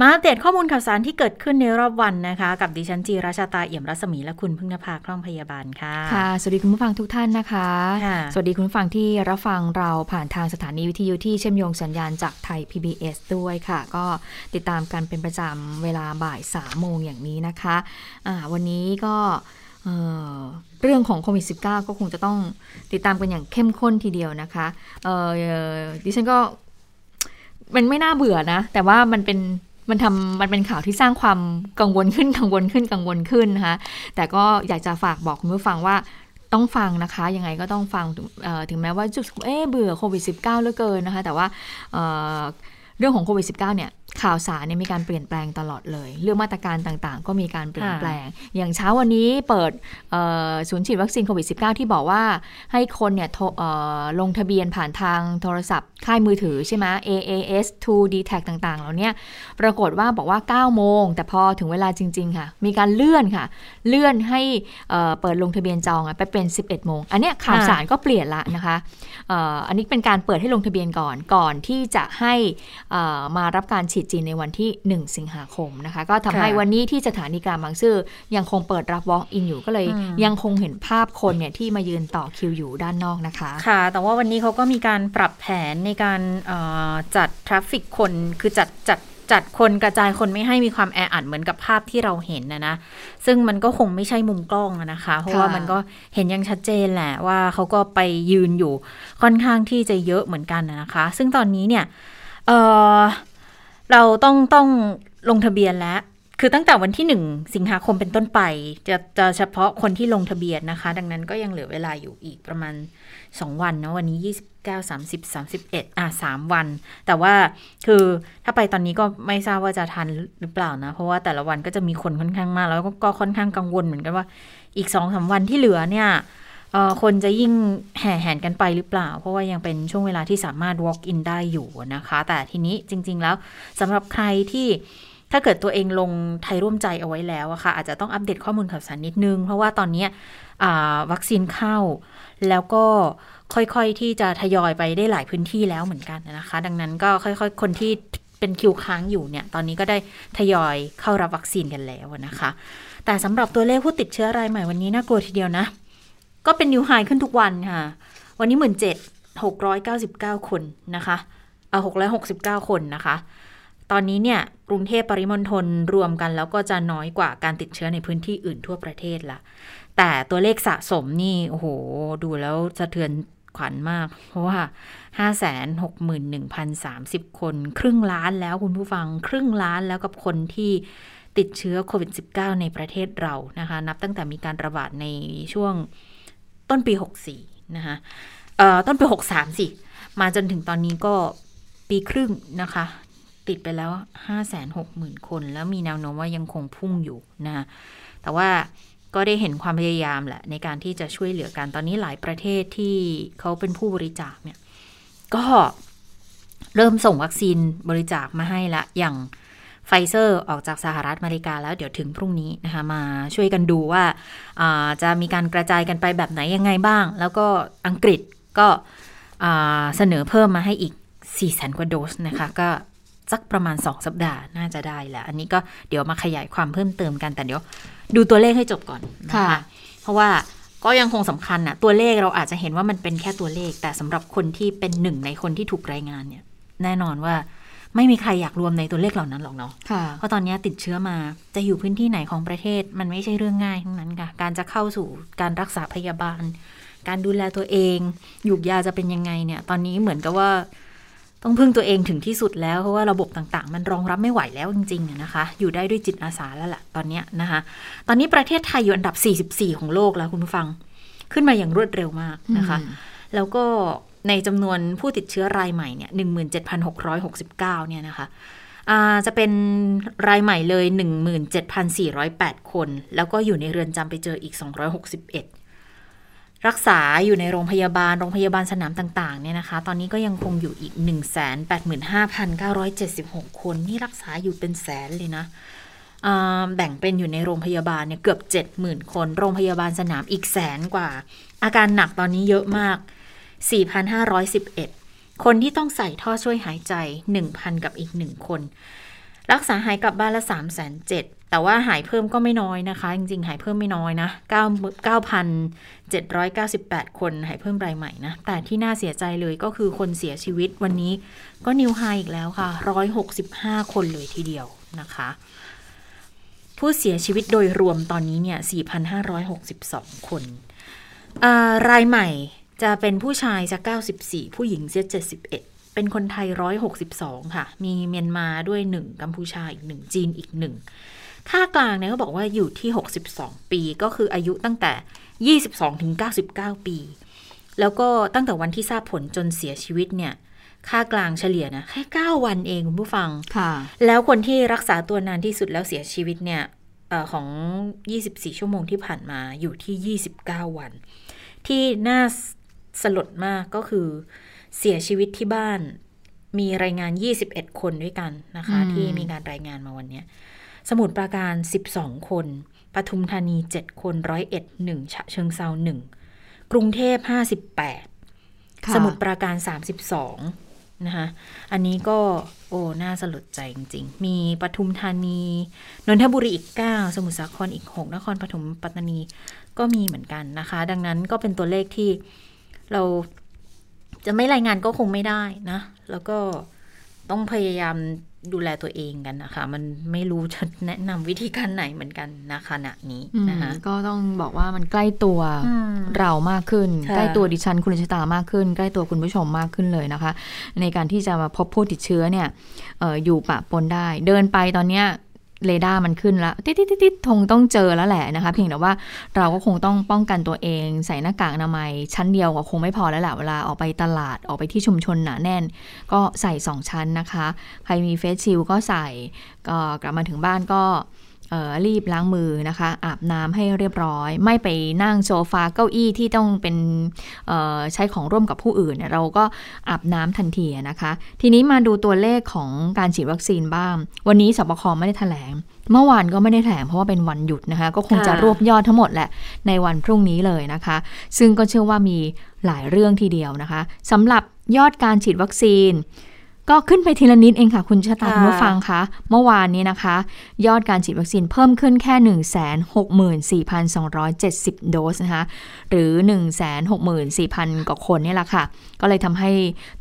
มาอัปเดตข้อมูลข่าวสารที่เกิดขึ้นในรอบวันนะคะ กับดิฉันจีราชาตาเอี่ยมรัศมีและคุณพึ่งนภาคล่องพยาบาลค่ะค่ะ สวัสดีคุณผู้ฟังทุกท่านนะคะค่ะสวัสดีคุณผู้ฟังที่รับฟังเราผ่านทางสถานีวิทยุที่เชื่อมโยงสัญญาณจากไทย PBS ด้วยค่ะ ก็ติดตามกันเป็นประจำเวลาบ่ายสามโมงอย่างนี้นะคะะวันนี้ก็เอ่อเรื่องของโควิด -19 ก็คงจะต้องติดตามกันอย่างเข้มข้นทีเดียวนะคะเอ่อดิฉันก็มันไม่น่าเบื่อนะ แต่ว่ามันเป็น มันทำมันเป็นข่าวที่สร้างความกังวลขึ้นกังวลขึ้นกังวลขึ้นนะคะแต่ก็อยากจะฝากบอกคุณผู้ฟังว่าต้องฟังนะคะ ยังไงก็ต้องฟังถึงแม้ว่าจุดเอ๊เบื่อโควิด -19 เหลือเกินนะคะ แต่ว่าเอ่อเรื่องของโควิด -19 เนี่ยข่าวสารเนี่ยมีการเปลี่ยนแปลงตลอดเลย เรื่องมาตรการต่างๆ ก็มีการเปลี่ยนแปลง อย่างเช้าวันนี้เปิดเอ่อศูนย์ฉีดวัคซีนโควิด -19 ที่บอกว่าให้คนเนี่ยโทรเอ่อลงทะเบียนผ่านทางโทรศัพท์ค่ายมือถือใช่ไหม AAS 2 d t a c ต่างๆเหล่านี้ปรากฏว่าบอกว่า 9 โมง แต่พอถึงเวลาจริง ๆ ค่ะ มีการเลื่อนค่ะ เลื่อนให้เอ่อเปิดลงทะเบียนจองอะไปเป็น 11 โมง อันเนี้ยข่าวสารก็เปลี่ยนละนะคะเอ่ออันนี้เป็นการเปิดให้ลงทะเบียนก่อนก่อนที่จะให้เอ่อมารับการฉีดจีนในวันที่ 1 สิงหาคมนะคะ ก็ทำให้ค่ะวันนี้ที่สถานีกลางบางซื่อยังคงเปิดรับ walk in อยู่ก็เลยอืมยังคงเห็นภาพคนเนี่ยที่มายืนต่อคิวอยู่ด้านนอกนะคะ ค่ะ แต่ว่าวันนี้เขาก็มีการปรับแผนในการเอ่อจัดทราฟฟิกคนคือจัดจัดจัดคนกระจายคนไม่ให้มีความแออัดเหมือนกับภาพที่เราเห็นนะนะ ซึ่งมันก็คงไม่ใช่มุมกล้องอะนะคะ เพราะว่ามันก็เห็นอยังชัดเจนแหละว่าเขาก็ไปยืนอยู่ค่อนข้างที่จะเยอะเหมือนกันนะคะ ซึ่งตอนนี้เนี่ย เอ่อ เราต้องต้องลงทะเบียนแล้ว คือตั้งแต่วันที่หนึ่งสิงหาคมเป็นต้นไป จะจะเฉพาะคนที่ลงทะเบียนนะคะ ดังนั้นก็ยังเหลือเวลาอยู่อีกประมาณ 2 วันนะวันนี้ 29 30 31 อะ 3 วัน แต่ว่าคือถ้าไปตอนนี้ก็ไม่ทราบว่าจะทันหรือเปล่านะ เพราะว่าแต่ละวันก็จะมีคนค่อนข้างมาก แล้วก็ค่อนข้างกังวลเหมือนกันว่าอีก2อสวันที่เหลือเนี่ย คนจะยิ่งแห่แหนกันไปหรือเปล่า เพราะว่ายังเป็นช่วงเวลาที่สามารถ walk in ได้อยู่นะคะ แต่ทีนี้จริง ๆ แล้วสำหรับใครที่ถ้าเกิดตัวเองลงไทยร่วมใจเอาไว้แล้วอะค่ะ อาจจะต้องอัปเดตข้อมูลข่าวสารนิดนึง เพราะว่าตอนนี้วัคซีนเข้า แล้วก็ค่อยๆที่จะทยอยไปได้หลายพื้นที่แล้วเหมือนกันนะคะ ดังนั้นก็ค่อยๆ คนที่เป็นคิวค้างอยู่เนี่ย ตอนนี้ก็ได้ทยอยเข้ารับวัคซีนกันแล้วนะคะ แต่สำหรับตัวเลขผู้ติดเชื้อรายใหม่วันนี้น่ากลัวทีเดียวนะ ก็เป็นนิวไฮขึ้นทุกวันค่ะ วันนี้หมื่นเจ็ดหกร้อยเก้าสิบเก้าคนนะคะเออหกร้อยหกสิบเก้าคนนะคะ ตอนนี้เนี่ยกรุงเทพปริมณฑลรวมกันแล้วก็จะน้อยกว่าการติดเชื้อในพื้นที่อื่นทั่วประเทศละแต่ตัวเลขสะสมนี่โอ้โห ดูแล้วสะเทือนขวัญมาก เพราะว่า 561,030 คน ครึ่งล้านแล้วคุณผู้ฟัง ครึ่งล้านแล้วกับคนที่ติดเชื้อโควิด -19 ในประเทศเรานะคะ นับตั้งแต่มีการระบาดในช่วง ต้นปี 64 นะคะเอ่อต้นปี 63 สิ มาจนถึงตอนนี้ก็ปีครึ่งนะคะ ติดไปแล้ว 560,000 คน แล้วมีแนวโน้มว่ายังคงพุ่งอยู่นะคะแต่ว่าก็ได้เห็นความพยายามแหละ ในการที่จะช่วยเหลือกันตอนนี้หลายประเทศที่เขาเป็นผู้บริจาคเนี่ย ก็เริ่มส่งวัคซีนบริจาคมาให้ละอย่าง ไฟเซอร์ออกจากสหรัฐอเมริกาแล้วเดี๋ยวถึงพรุ่งนี้นะคะมาช่วยกันดูว่าอ่าจะมีการกระจายกันไปแบบไหนยังไงบ้าง แล้วก็อังกฤษก็อ่าเสนอเพิ่มมาให้อีก4 0 0 0 0กว่าโดสนะคะก็สักประมาณ 2 สัปดาห์น่าจะได้แหละอันนี้ก็เดี๋ยวมาขยายความเพิ่มเติมกันแต่เดี๋ยวดูตัวเลขให้จบก่อนนะคะค่ะเพราะว่าก็ยังคงสำคัญนะตัวเลขเราอาจจะเห็นว่ามันเป็นแค่ตัวเลข แต่สำหรับคนที่เป็นหนึ่งในคนที่ถูกรายงานเนี่ย แน่นอนว่า ไม่มีใครอยากรวมในตัวเลขเหล่านั้นหรอกเนาะค่ะเพราะตอนนี้ติดเชื้อมาจะอยู่พื้นที่ไหนของประเทศมันไม่ใช่เรื่องง่ายทั้งนั้นค่ะ การจะเข้าสู่การรักษาพยาบาล การดูแลตัวเองหยุกยาจะเป็นยังไงเนี่ย ตอนนี้เหมือนกับว่าต้องพึ่งตัวเองถึงที่สุดแล้วเพราะว่าระบบต่างๆ มันรองรับไม่ไหวแล้วจริงๆอะนะคะ อยู่ได้ด้วยจิตอาสาแล้วแหละตอนเนี้ยนะคะ ตอนนี้ประเทศไทยอยู่อันดับ 44 ของโลกแล้วคุณผู้ฟัง ขึ้นมาอย่างรวดเร็วมากนะคะ แล้วก็ ในจำนวนผู้ติดเชื้อรายใหม่เนี่ย17,669เนี่ยนะคะจะเป็นรายใหม่เลย 17,408 คน แล้วก็อยู่ในเรือนจำไปเจออีก 261 รักษาอยู่ในโรงพยาบาล โรงพยาบาลสนามต่างๆ เนี่ยนะคะ ตอนนี้ก็ยังคงอยู่อีก 185,976 คน นี่รักษาอยู่เป็นแสนเลยนะแบ่งเป็นอยู่ในโรงพยาบาลเนี่ยเกือบ 70,000 คน โรงพยาบาลสนามอีกแสนกว่า อาการหนักตอนนี้เยอะมาก 4,511 คนที่ต้องใส่ท่อช่วยหายใจ 1,000 กับอีก 1 คน รักษาหายกลับบ้านละ 3 7 0 0 0แต่ว่าหายเพิ่มก็ไม่น้อยนะคะ จริง ๆ หายเพิ่มไม่น้อยนะ 9,798 คนหายเพิ่มรายใหม่นะ แต่ที่น่าเสียใจเลยก็คือคนเสียชีวิตวันนี้ก็นิวไฮอีกแล้วค่ะ 165 คนเลยทีเดียวนะคะผู้เสียชีวิตโดยรวมตอนนี้เนี่ย 4,562 คน รายใหม่ จะเป็นผู้ชายจะ94 ผู้หญิงจะ71เป็นคนไทย 162 ค่ะ มีเมียนมาด้วย 1 กัมพูชาอีก 1 จีนอีก 1 ค่ากลางเนี่ยเขาบอกว่าอยู่ที่ 62 ปีก็คืออายุตั้งแต่ 22 ถึง 99 ปี แล้วก็ตั้งแต่วันที่ทราบผลจนเสียชีวิตเนี่ย ค่ากลางเฉลี่ยนะ แค่ 9 วันเองคุณผู้ฟัง ค่ะ แล้วคนที่รักษาตัวนานที่สุดแล้วเสียชีวิตเนี่ยออของ 24 ชั่วโมงที่ผ่านมาอยู่ที่ 29 วัน ที่น่า สลดมากก็คือเสียชีวิตที่บ้าน มีรายงาน 21 คนด้วยกันนะคะ ที่มีการรายงานมาวันนี้สมุทรปราการ 12 คนปทุมธานี 7 คนร้อยเอ็ดหนึ่งฉะเชิงเซาหนึ่งกรุงเทพ 58 สมุทรปราการ 32 นะคะ อันนี้ก็โอ้ น่าสลดใจจริง ๆ มีปทุมธานีนนทบุรีอีก 9 สมุทรสาครอีก 6 นครปฐมปัตตานีก็มีเหมือนกันนะคะ ดังนั้นก็เป็นตัวเลขที่ เราจะไม่รายงานก็คงไม่ได้นะ แล้วก็ต้องพยายามดูแลตัวเองกันนะคะ มันไม่รู้จะแนะนำวิธีการไหนเหมือนกันนะขณะนี้นะคะก็ต้องบอกว่ามันใกล้ตัวเรามากขึ้น ใกล้ตัวดิฉันคุณชิตามากขึ้น ใกล้ตัวคุณผู้ชมมากขึ้นเลยนะคะ ในการที่จะมาพบผู้ติดเชื้อเนี่ยอออยู่ปะปนได้ เดินไปตอนเนี้ย เรดาร์มันขึ้นแล้วติดติดติดทงต้องเจอแล้วแหละนะคะ เพียงแต่ว่าเราก็คงต้องป้องกันตัวเอง ใส่หน้ากากอนามัย ชั้นเดียวก็คงไม่พอแล้วแหละเวลาออกไปตลาดออกไปที่ชุมชนหนาแน่น ก็ใส่สองชั้นนะคะ ใครมีเฟสชิลก็ใส่ก็กลับมาถึงบ้านก็ รีบล้างมือนะคะ อาบน้ำให้เรียบร้อย ไม่ไปนั่งโซฟาเก้าอี้ที่ต้องเป็นใช้ของร่วมกับผู้อื่น เราก็อาบน้ำทันทีนะคะ ทีนี้มาดูตัวเลขของการฉีดวัคซีนบ้าง วันนี้สบคไม่ได้แถลง เมื่อวานก็ไม่ได้แถลงเพราะว่าเป็นวันหยุดนะคะ ก็คงจะรวบยอดทั้งหมดแหละในวันพรุ่งนี้เลยนะคะ ซึ่งก็เชื่อว่ามีหลายเรื่องทีเดียวนะคะสำหรับยอดการฉีดวัคซีน ก็ขึ้นไปทีละนิดเองค่ะ คุณชะตาคุณผู้ฟังคะ เมื่อวานนี้นะคะ ยอดการฉีดวัคซีนเพิ่มขึ้นแค่ 164,270 โดสนะคะ หรือ 164,000 กว่าคนนี่แหละค่ะ ก็เลยทำให้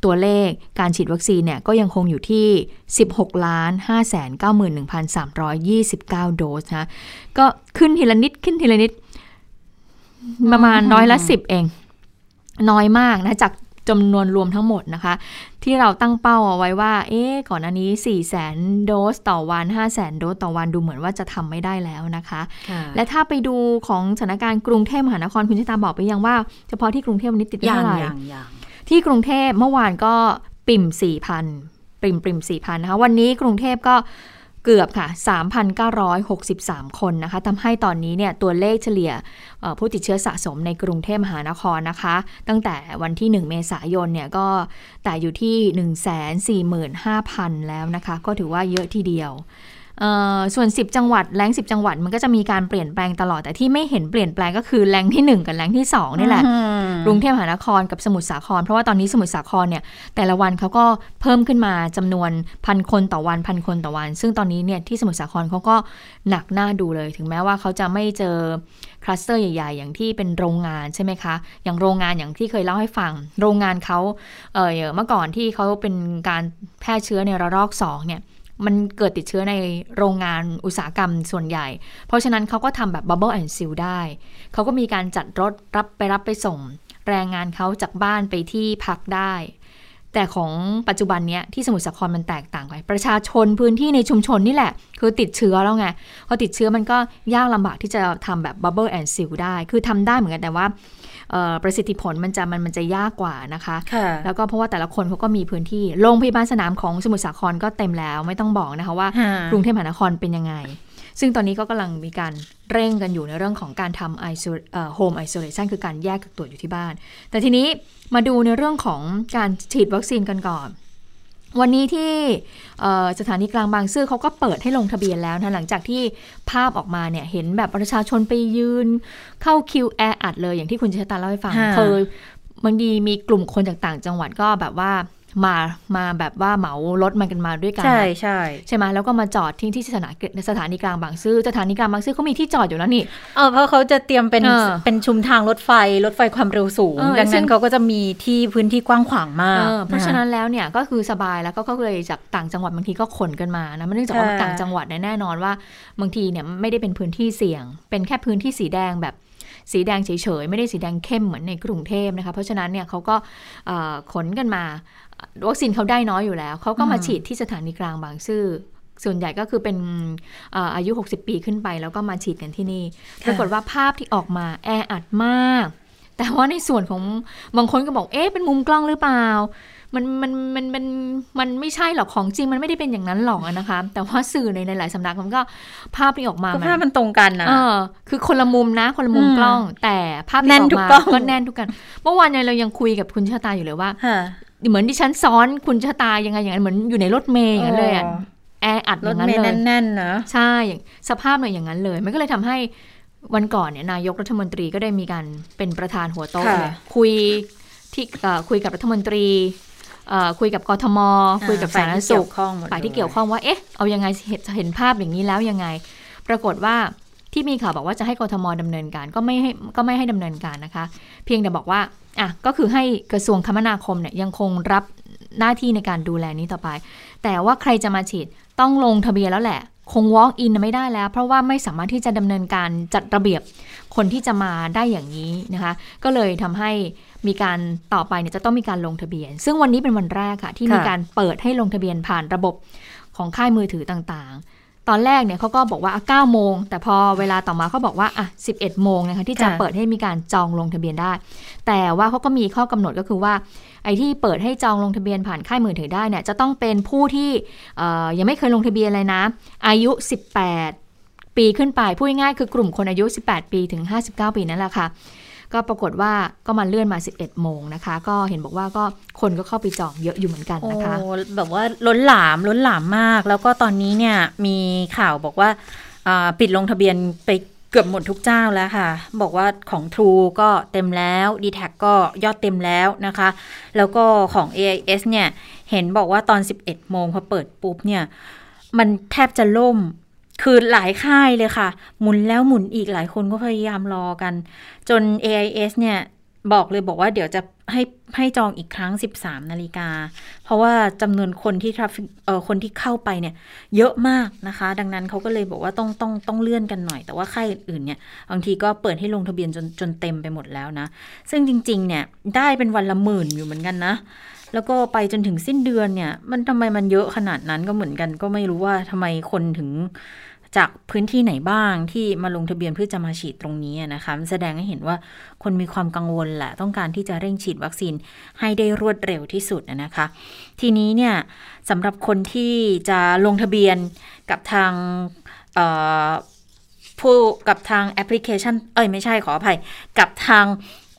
ตัวเลขการฉีดวัคซีนเนี่ย ก็ยังคงอยู่ที่ 16ล้าน591,329 โดสนะก็ขึ้นทีละนิดขึ้นทีละนิด ประมาณร้อยละสิบเองน้อยมากนะจาก จำนวนรวมทั้งหมดนะคะ ที่เราตั้งเป้าเอาไว้ว่า เอ๊ะก่อนอันนี้ 4 0 0แสนโดสต่อวัน 5 0 0แสนโดสต่อวันดูเหมือนว่าจะทำไม่ได้แล้วนะคะ และถ้าไปดูของสถานการณ์กรุงเทพมหานครคุณชิตาบอกไปยังว่า เฉพาะที่กรุงเทพวันนี้ติดเท่าไหร่ที่กรุงเทพเมื่อวานก็ปิ่ม4,000ปิ่มปิ่ม4,000นะคะวันนี้กรุงเทพก็ เกือบค่ะ 3,963 คนนะคะทำให้ตอนนี้เนี่ยตัวเลขเฉลี่ยผู้ติดเชื้อสะสมในกรุงเทพมหานครนะคะ ตั้งแต่วันที่ 1 เมษายนเนี่ยก็แต่อยู่ที่ 145,000 แล้วนะคะ ก็ถือว่าเยอะทีเดียว ส่วน 10 จังหวัดแรง10 จังหวัดมันก็จะมีการเปลี่ยนแปลงตลอด แต่ที่ไม่เห็นเปลี่ยนแปลงก็คือแรงที่ 1 กับแรงที่ 2 นี่แหละกรุงเทพมหานครกับสมุทรสาคร เพราะว่าตอนนี้สมุทรสาครเนี่ยแต่ละวันเขาก็เพิ่มขึ้นมาจำนวนพันคนต่อวันพันคนต่อวัน ซึ่งตอนนี้เนี่ยที่สมุทรสาครเขาก็หนักหน้าดูเลย ถึงแม้ว่าเขาจะไม่เจอคลัสเตอร์ใหญ่ ๆ อย่างที่เป็นโรงงานใช่ไหมคะ อย่างโรงงานอย่างที่เคยเล่าให้ฟัง โรงงานเขาเออเมื่อก่อนที่เขาเป็นการแพร่เชื้อในระลอก2เนี่ย มันเกิดติดเชื้อในโรงงานอุตสาหกรรมส่วนใหญ่ เพราะฉะนั้นเขาก็ทำแบบ bubble and seal ได้ เขาก็มีการจัดรถรับไปรับไปส่ง แรงงานเขาจากบ้านไปที่พักได้ แต่ของปัจจุบันเนี้ยที่สมุทรสาครมันแตกต่างไปประชาชนพื้นที่ในชุมชนนี่แหละ คือติดเชื้อแล้วไงพอติดเชื้อมันก็ยากลำบากที่จะทำแบบ bubble and seal ได้ คือทำได้เหมือนกันแต่ว่าประสิทธิผลมันจะมันมันจะยากกว่านะคะแล้วก็เพราะว่าแต่ละคนเขาก็มีพื้นที่โรงพยาบาลสนามของสมุทรสาครก็เต็มแล้วไม่ต้องบอกนะคะว่ากรุงเทพมหานครเป็นยังไง ซึ่งตอนนี้ก็กำลังมีการเร่งกันอยู่ในเรื่องของการทำโฮมไอโซเลชันคือการแยกกักตัวอยู่ที่บ้าน แต่ทีนี้ มาดูในเรื่องของการฉีดวัคซีนกันก่อน วันนี้ที่สถานีกลางบางซื่อเขาก็เปิดให้ลงทะเบียนแล้วนะหลังจากที่ภาพออกมาเนี่ยเห็นแบบประชาชนไปยืน เข้าคิวแออัดเลยอย่างที่คุณเชตาเล่าให้ฟังเคยบางทีมีกลุ่มคนจากต่างจังหวัดก็แบบว่า มามาแบบว่าเหมารถมากันมาด้วยกันใช่ใช่ใช่ไหมแล้วก็มาจอดที่ที่สถานสถานีกลางบางซื่อสถานีกลางบางซื่อเขามีที่จอดอยู่แล้วนี่เออเพราะเขาจะเตรียมเป็นเป็นชุมทางรถไฟรถไฟความเร็วสูง ดังนั้นเขาก็จะมีที่พื้นที่กว้างขวางมากเพราะฉะนั้นแล้วเนี่ยก็คือสบายแล้วก็ก็เลยจากต่างจังหวัดบางทีก็ขนกันมานะเนื่องจากว่าต่างจังหวัดแน่นอนว่า บางทีเนี่ยไม่ได้เป็นพื้นที่เสี่ยง เป็นแค่พื้นที่สีแดงแบบสีแดงเฉยๆ ไม่ได้สีแดงเข้มเหมือนในกรุงเทพนะคะ เพราะฉะนั้นเนี่ยเขาก็ขนกันมา วัคซีนเขาได้น้อยอยู่แล้ว เขาก็มาฉีดที่สถานีกลางบางซื่อส่วนใหญ่ก็คือเป็นอายุ 60 ปีขึ้นไป แล้วก็มาฉีดกันที่นี่ ปรากฏว่าภาพที่ออกมาแออัดมาก แต่ว่าในส่วนของบางคนก็บอกเอ๊ะเป็นมุมกล้องหรือเปล่า มันมันมันมันมันไม่ใช่หรอกของจริงมันไม่ได้เป็นอย่างนั้นหรอกนะคะ แต่ว่าสื่อในหลายสำนักมันก็ภาพที่ออกมาภาพมันตรงกันนะเออคือคนละมุมนะคนละมุมกล้อง แต่ภาพที่ออกมาก็แน่นทุกกัน เมื่อวานเรายังคุยกับคุณชาตาอยู่เลยว่า เหมือนที่ฉันซ้อนคุณชะตายังไงอย่างนั้นเหมือนอยู่ในรถเมย์อย่างนั้นเลยแออัดอย่างนั้นเลยแน่นๆนะใช่สภาพเนี่ยอย่างนั้นเลย มันก็เลยทำให้วันก่อนเนี่ยนายกรัฐมนตรีก็ได้มีการเป็นประธานหัวโต๊ะเลยคุยที่คุยกับรัฐมนตรีคุยกับกทม คุยกับสาธารณสุขฝ่ายที่เกี่ยวข้องว่าเอ๊ะเอายังไงเห็นภาพอย่างนี้แล้วยังไง ปรากฏว่าที่มีข่าวบอกว่าจะให้กทมดำเนินการก็ไม่ให้ก็ไม่ให้ดำเนินการนะคะ เพียงแต่บอกว่า อะก็คือให้กระทรวงคมนาคมเนี่ยยังคงรับหน้าที่ในการดูแลนี้ต่อไป แต่ว่าใครจะมาฉีดต้องลงทะเบียนแล้วแหละ คง walk in ไม่ได้แล้ว เพราะว่าไม่สามารถที่จะดำเนินการจัดระเบียบคนที่จะมาได้อย่างนี้นะคะ ก็เลยทำให้มีการต่อไปเนี่ยจะต้องมีการลงทะเบียน ซึ่งวันนี้เป็นวันแรกค่ะที่มีการเปิดให้ลงทะเบียนผ่านระบบของค่ายมือถือต่าง ตอนแรกเนี่ยเขาก็บอกว่า 9 โมง แต่พอเวลาต่อมาเขาบอกว่าอะ11 โมงนะคะที่จะเปิดให้มีการจองลงทะเบียนได้ แต่ว่าเขาก็มีข้อกำหนดก็คือว่า ไอ้ที่เปิดให้จองลงทะเบียนผ่านค่ายมือถือได้เนี่ยจะต้องเป็นผู้ที่ยังไม่เคยลงทะเบียนเลยนะ อายุ 18 ปีขึ้นไป พูดง่ายๆคือกลุ่มคนอายุ 18 ปีถึง 59 ปีนั่นแหละค่ะ ก็ปรากฏว่าก็มาเลื่อนมา 11 โมงนะคะ ก็เห็นบอกว่าก็คนก็เข้าไปจองเยอะอยู่เหมือนกันนะคะโอ้แบบว่าล้นหลามล้นหลามมาก แล้วก็ตอนนี้เนี่ยมีข่าวบอกว่าปิดลงทะเบียนไปเกือบหมดทุกเจ้าแล้วค่ะ บอกว่าของ True ก็เต็มแล้ว d t แทก็ยอดเต็มแล้วนะคะ แล้วก็ของ AIS เนี่ยเห็นบอกว่าตอน 11 โมงพอเปิดปุ๊บเนี่ยมันแทบจะล่ม คือหลายค่ายเลยค่ะ หมุนแล้วหมุนอีกหลายคนก็พยายามรอกัน จน AIS เนี่ยบอกเลยบอกว่าเดี๋ยวจะให้ให้จองอีกครั้ง 13 นาฬิกา เพราะว่าจำนวนคนที่ทราฟิกเอ่อคนที่เข้าไปเนี่ยเยอะมากนะคะ ดังนั้นเขาก็เลยบอกว่าต้องต้องต้องเลื่อนกันหน่อย แต่ว่าค่ายอื่นเนี่ยบางทีก็เปิดให้ลงทะเบียนจนจนเต็มไปหมดแล้วนะ ซึ่งจริง ๆ เนี่ยได้เป็นวันละหมื่นอยู่เหมือนกันนะ แล้วก็ไปจนถึงสิ้นเดือนเนี่ย มันทำไมมันเยอะขนาดนั้นก็เหมือนกัน ก็ไม่รู้ว่าทำไมคนถึง จากพื้นที่ไหนบ้างที่มาลงทะเบียนเพื่อจะมาฉีดตรงนี้นะคะแสดงให้เห็นว่าคนมีความกังวลแหละต้องการที่จะเร่งฉีดวัคซีนให้ได้รวดเร็วที่สุดนะคะ ทีนี้เนี่ยสำหรับคนที่จะลงทะเบียนกับทางผู้กับทางแอปพลิเคชัน เอ้ยไม่ใช่ขออภัย กับทาง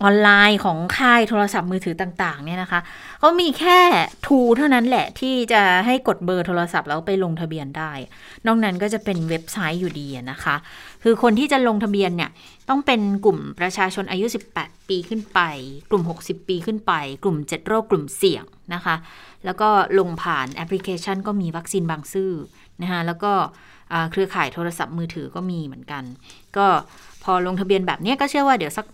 ออนไลน์ของค่ายโทรศัพท์มือถือต่างๆ เนี่ยนะคะเขามีแค่ทูเท่านั้นแหละที่จะให้กดเบอร์โทรศัพท์แล้วไปลงทะเบียนได้ นอกนั้นก็จะเป็นเว็บไซต์อยู่ดีนะคะ คือคนที่จะลงทะเบียนเนี่ยต้องเป็นกลุ่มประชาชนอายุ 18 ปีขึ้นไป กลุ่ม 60 ปีขึ้นไป กลุ่ม 7 โรคกลุ่มเสี่ยงนะคะ แล้วก็ลงผ่านแอปพลิเคชัน ก็มีวัคซีนบางซื่อนะคะแล้วก็เครือข่ายโทรศัพท์มือถือก็มีเหมือนกัน ก็พอลงทะเบียนแบบนี้ก็เชื่อว่าเดี๋ยวสัก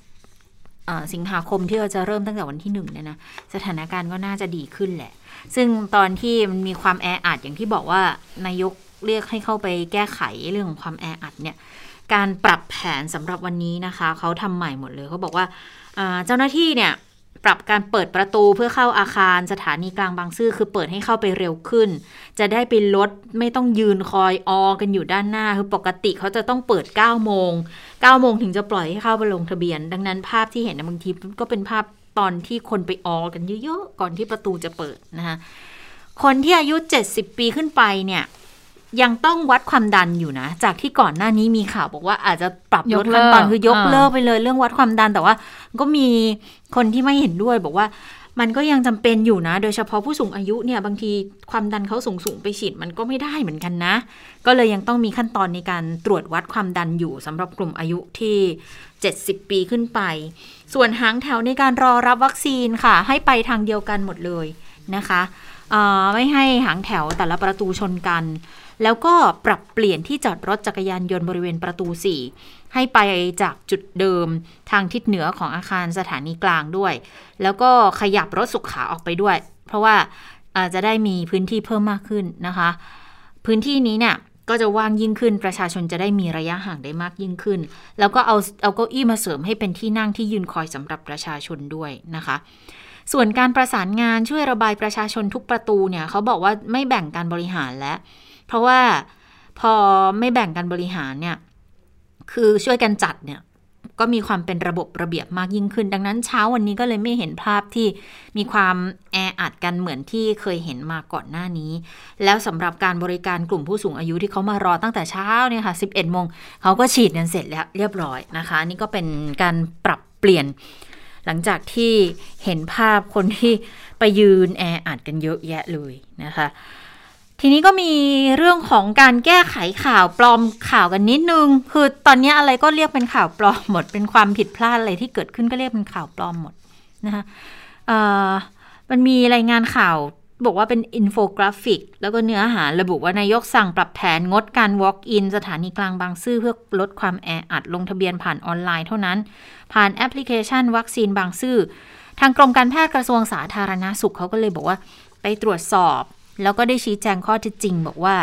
สิงหาคมที่เราจะเริ่มตั้งแต่วันที่หนึ่งเนี่ยนะสถานการณ์ก็น่าจะดีขึ้นแหละ ซึ่งตอนที่มันมีความแออัดอย่างที่บอกว่านายกเรียกให้เข้าไปแก้ไขเรื่องของความแออัดเนี่ยการปรับแผนสำหรับวันนี้นะคะเขาทำใหม่หมดเลยเขาบอกว่าเจ้าหน้าที่เนี่ย ปรับการเปิดประตูเพื่อเข้าอาคารสถานีกลางบางซื่อคือเปิดให้เข้าไปเร็วขึ้น จะได้ไปลดไม่ต้องยืนคอยออกันอยู่ด้านหน้าคือปกติเขาจะต้องเปิด 9 โมง 9 โมงถึงจะปล่อยให้เข้าไปลงทะเบียน ดังนั้นภาพที่เห็นบางทีก็เป็นภาพตอนที่คนไปออกันเยอะๆก่อนที่ประตูจะเปิดนะคะคนที่อายุ 70 ปีขึ้นไปเนี่ย ยังต้องวัดความดันอยู่นะ จากที่ก่อนหน้านี้มีข่าวบอกว่าอาจจะปรับลดขั้นตอนคือยกเลิกไปเลยเรื่องวัดความดันแต่ว่า ก็มีคนที่ไม่เห็นด้วยบอกว่ามันก็ยังจำเป็นอยู่นะ โดยเฉพาะผู้สูงอายุเนี่ยบางทีความดันเขาสูงสูงไปฉีดมันก็ไม่ได้เหมือนกันนะ ก็เลยยังต้องมีขั้นตอนในการตรวจวัดความดันอยู่สำหรับกลุ่มอายุที่ 70 ปีขึ้นไป ส่วนหางแถวในการรอรับวัคซีนค่ะ ให้ไปทางเดียวกันหมดเลยนะคะไม่ให้หางแถวแต่ละประตูชนกัน แล้วก็ปรับเปลี่ยนที่จอดรถจักรยานยนต์บริเวณประตู 4 ให้ไปจากจุดเดิมทางทิศเหนือของอาคารสถานีกลางด้วย แล้วก็ขยับรถสุขขาออกไปด้วย เพราะว่าอาจจะได้มีพื้นที่เพิ่มมากขึ้นนะคะ พื้นที่นี้เนี่ยก็จะว่างยิ่งขึ้น ประชาชนจะได้มีระยะห่างได้มากยิ่งขึ้น แล้วก็เอาเอาเก้าอี้มาเสริมให้เป็นที่นั่งที่ยืนคอยสำหรับประชาชนด้วยนะคะ ส่วนการประสานงานช่วยระบายประชาชนทุกประตูเนี่ยเขาบอกว่าไม่แบ่งการบริหารแล้ว เพราะว่าพอไม่แบ่งการบริหารเนี่ย คือช่วยกันจัดเนี่ยก็มีความเป็นระบบระเบียบมากยิ่งขึ้น ดังนั้นเช้าวันนี้ก็เลยไม่เห็นภาพที่มีความแออัดกันเหมือนที่เคยเห็นมาก่อนหน้านี้ แล้วสำหรับการบริการกลุ่มผู้สูงอายุที่เขามารอตั้งแต่เช้าเนี่ยค่ะ 11โมงเขาก็ฉีดกันเสร็จแล้วเรียบร้อยนะคะ นี่ก็เป็นการปรับเปลี่ยน หลังจากที่เห็นภาพคนที่ไปยืนแออัดกันเยอะแยะเลยนะคะ ทีนี้ก็มีเรื่องของการแก้ไขข่าวปลอมข่าวกันนิดนึง คือตอนนี้อะไรก็เรียกเป็นข่าวปลอมหมด เป็นความผิดพลาดอะไรที่เกิดขึ้นก็เรียกเป็นข่าวปลอมหมดนะคะมันมีรายงานข่าวบอกว่าเป็นอินโฟกราฟิก แล้วก็เนื้อหาระบุว่านายกสั่งปรับแผนงดการ walk in สถานีกลางบางซื่อเพื่อลดความแออัดลงทะเบียนผ่านออนไลน์เท่านั้น ผ่านแอปพลิเคชันวัคซีนบางซื่อ ทางกรมการแพทย์กระทรวงสาธารณาสุขเขาก็เลยบอกว่าไปตรวจสอบ แล้วก็ได้ชี้แจงข้อเท็จจริง บอกว่า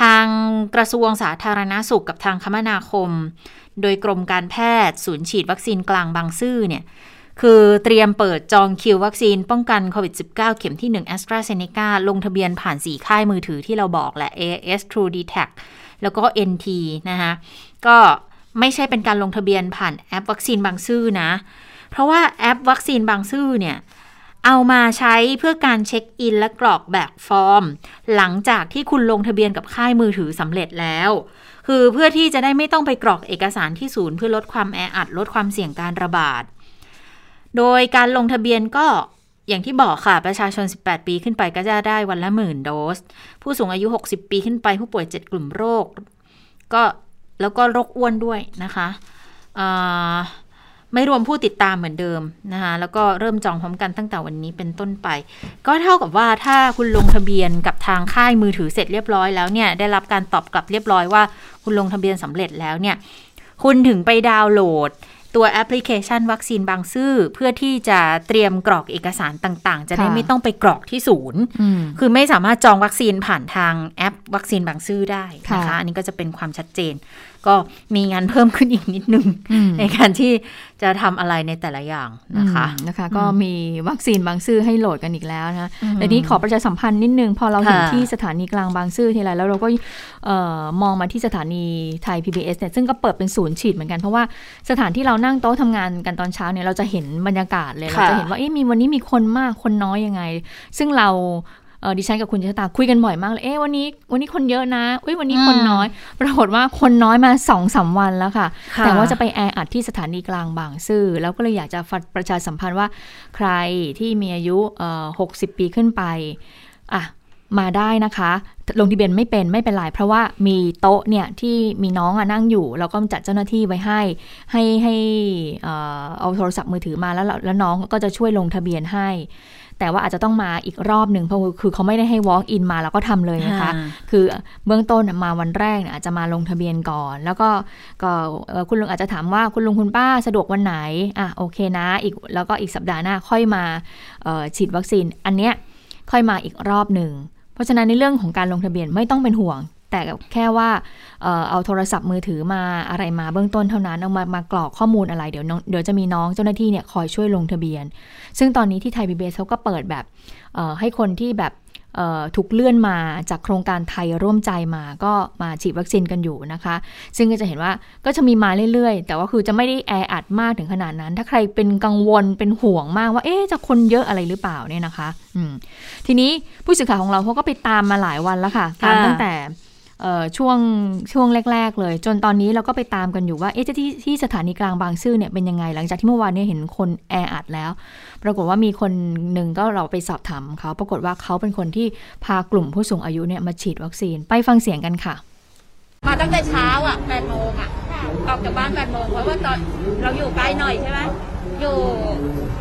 ทางกระทรวงสาธารณาสุขกับทางคมนาคม โดยกรมการแพทย์ ศูนย์ฉีดวัคซีนกลางบางซื่อเนี่ยคือเตรียมเปิดจองคิววัคซีนป้องกันโควิด -19 เข็มที่ 1 AstraZeneca ลงทะเบียนผ่าน 4 ค่ายมือถือที่เราบอกแหละ AS True d t a c แล้วก็ NT นะคะก็ไม่ใช่เป็นการลงทะเบียนผ่านแอปวัคซีนบางซื่อนะ เพราะว่าแอปวัคซีนบางซื่อเนี่ย เอามาใช้เพื่อการเช็คอินและกรอกแบบฟอร์ม หลังจากที่คุณลงทะเบียนกับค่ายมือถือสำเร็จแล้ว คือเพื่อที่จะได้ไม่ต้องไปกรอกเอกสารที่ศูนย์เพื่อลดความแออัดลดความเสี่ยงการระบาด โดยการลงทะเบียนก็อย่างที่บอกค่ะ ประชาชน 18 ปีขึ้นไปก็จะได้วันละหมื่นโดส ผู้สูงอายุ 60 ปีขึ้นไปผู้ป่วย 7 กลุ่มโรค ก็แล้วก็โรคอ้วนด้วยนะคะ ไม่รวมผู้ติดตามเหมือนเดิมนะคะแล้วก็เริ่มจองพร้อมกันตั้งแต่วันนี้เป็นต้นไป ก็เท่ากับว่าถ้าคุณลงทะเบียนกับทางค่ายมือถือเสร็จเรียบร้อยแล้วเนี่ยได้รับการตอบกลับเรียบร้อยว่า คุณลงทะเบียนสำเร็จแล้วเนี่ยคุณถึงไปดาวน์โหลด ตัวแอปพลิเคชันวัคซีนบางซื่อเพื่อที่จะเตรียมกรอกเอกสารต่างๆ จะได้ค่ะไม่ต้องไปกรอกที่ศูนย์อืมคือไม่สามารถจองวัคซีนผ่านทางแอปวัคซีนบางซื่อได้นะคะค่ะอันนี้ก็จะเป็นความชัดเจนก็มีงานเพิ่มขึ้นอีกนิดนึงอืมในการที่จะทำอะไรในแต่ละอย่างนะคะอืมนะคะ ก็มีวัคซีนบางซื่อให้โหลดกันอีกแล้วนะคะอืมแต่นี้ขอประชาสัมพันธ์นิดนึง พอเราเห็นค่ะที่สถานีกลางบางซื่อทีไรแล้วเราก็เอ่อมองมาที่สถานีไทย PBS เนี่ยซึ่งก็เปิดเป็นศูนย์ฉีดเหมือนกันเพราะว่าสถานที่เรานั่งโต๊ะทำงานกันตอนเช้าเนี่ยเราจะเห็นบรรยากาศเลยเราจะเห็นว่าเอ๊ะมีวันนี้มีคนมากคนน้อยยังไง ซึ่งเราเอ่อ ดิฉันกับคุณชะตาคุยกันบ่อยมากเลย เอ๊ะวันนี้ วันนี้คนเยอะนะเอ้ยวันนี้คนน้อย ปรากฏว่าคนน้อยมาสองสามวันแล้วค่ะค่ะ แต่ว่าจะไปแออัดที่สถานีกลางบางซื่อ แล้วก็เลยอยากจะฟัดประชาสัมพันธ์ว่า ใครที่มีอายุเอ่อ60ปีขึ้นไป อะมาได้นะคะ ลงทะเบียนไม่เป็นไม่เป็นไรเพราะว่ามีโต๊ะเนี่ยที่มีน้องอะนั่งอยู่ แล้วก็จัดเจ้าหน้าที่ไว้ให้ ให้ให้เอ่อเอาโทรศัพท์มือถือมาแล้วเราแล้วน้องก็จะช่วยลงทะเบียนให้ แต่ว่าอาจจะต้องมาอีกรอบหนึ่งเพราะคือเขาไม่ได้ให้ walk in มาแล้วก็ทำเลยนะคะอ่าคือเบื้องต้นน่ะมาวันแรกเนี่ยอาจจะมาลงทะเบียนก่อน แล้วก็ก็เอ่อคุณลุงอาจจะถามว่าคุณลุงคุณป้าสะดวกวันไหนอะโอเคนะอีกแล้วก็อีกสัปดาห์หน้าค่อยมาเอ่อฉีดวัคซีน อันเนี้ยค่อยมาอีกรอบหนึ่ง เพราะฉะนั้นในเรื่องของการลงทะเบียนไม่ต้องเป็นห่วง แต่แค่ว่าเออเอาโทรศัพท์มือถือมาอะไรมาเบื้องต้นเท่านั้นเอามามากรอกข้อมูลอะไรเดี๋ยวเดี๋ยวจะมีน้องเจ้าหน้าที่เนี่ยคอยช่วยลงทะเบียน ซึ่งตอนนี้ที่ไทยพีบีเขาก็เปิดแบบให้คนที่แบบถูกเลื่อนมาจากโครงการไทยร่วมใจมาก็มาฉีดวัคซีนกันอยู่นะคะ ซึ่งก็จะเห็นว่าก็จะมีมาเรื่อยๆ แต่ว่าคือจะไม่ได้แออัดมากถึงขนาดนั้น ถ้าใครเป็นกังวลเป็นห่วงมากว่าเอ๊จะคนเยอะอะไรหรือเปล่าเนี่ยนะคะทีนี้ผู้สื่อข่าวของเราเขาก็ไปตามมาหลายวันแล้วค่ะตามตั้งแต่ ช่วงช่วงแรก ๆ เลย จนตอนนี้เราก็ไปตามกันอยู่ว่าเอ๊ะที่ที่สถานีกลางบางซื่อเนี่ยเป็นยังไง หลังจากที่เมื่อวานเนี้เห็นคนแออัดแล้ว ปรากฏว่ามีคนหนึ่งก็เราไปสอบถามเขาปรากฏว่าเขาเป็นคนที่พากลุ่มผู้สูงอายุเนี่ยมาฉีดวัคซีนไปฟังเสียงกันค่ะ มาตั้งแต่เช้าอะแปดโมงอะออกจากบ้านแปดโมงเพราะว่าตอนเราอยู่ไกลหน่อยใช่ไหม อยู่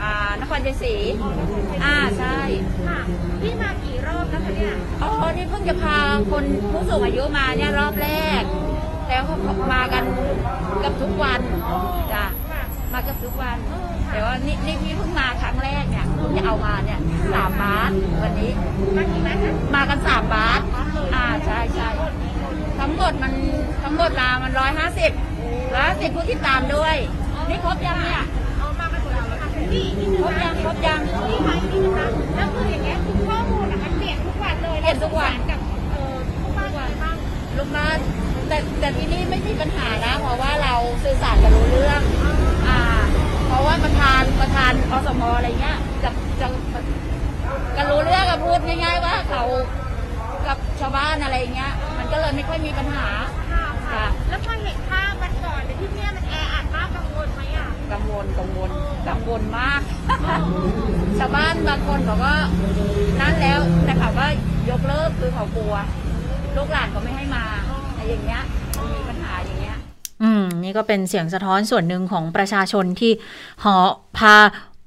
อ่านครชัยศรีอ่าใช่พี่มากี่รอบแล้วคะเนี่ยอ๋อ นี่เพิ่งจะพาคนผู้สูงอายุมาเนี่ยรอบแรก แล้วเขามากันเกับทุกวันจ้ะมาเกับทุกวัน แต่ว่านี่นี่พี่เพิ่งมาครั้งแรกเนี่ยเพิ่งจะเอามาเนี่ยสามบาทวันนี้ มากี่บาทมากันสามบาทอ่าใช่ใช่ทั้งหมดมันทั้งหมดลามันร้อยห้าสิบร้อยห้าสิบผู้ที่ตามด้วย นี่ครบยังเนี่ย ค่ะพี่ครบยังครบยังนี่ค่ะนี่นะคะแล้วคืออย่างเงี้ยคือข้อมูลอะมันเปลี่ยนทุกวันเลยเปลี่ยนทุกวัน กับเออทุกวันบ้างลูกบ้านแต่แต่ที่นี่ไม่มีปัญหานะ เพราะว่าเราสื่อสารกันรู้เรื่องอ่า เพราะว่าประธานประธานอสมอะไรเงี้ยจะจะกันรู้เรื่องกับพูดง่ายๆว่าเขากับชาวบ้านอะไรเงี้ย มันก็เลยไม่ค่อยมีปัญหา ค่ะแล้วพอเห็นภาพมันก่อนในที่เนี่ยมันแออัด กังวลกังวลกังวลมาก ชาวบ้านบางคนเขาก็นั่นแล้วแต่เขาก็ยกเลิกคือเขากลัว ลูกหลานเขาไม่ให้มาอะไรอย่างเงี้ยมีปัญหาอย่างเงี้ย อืม นี่ก็เป็นเสียงสะท้อนส่วนหนึ่งของประชาชนที่หอพา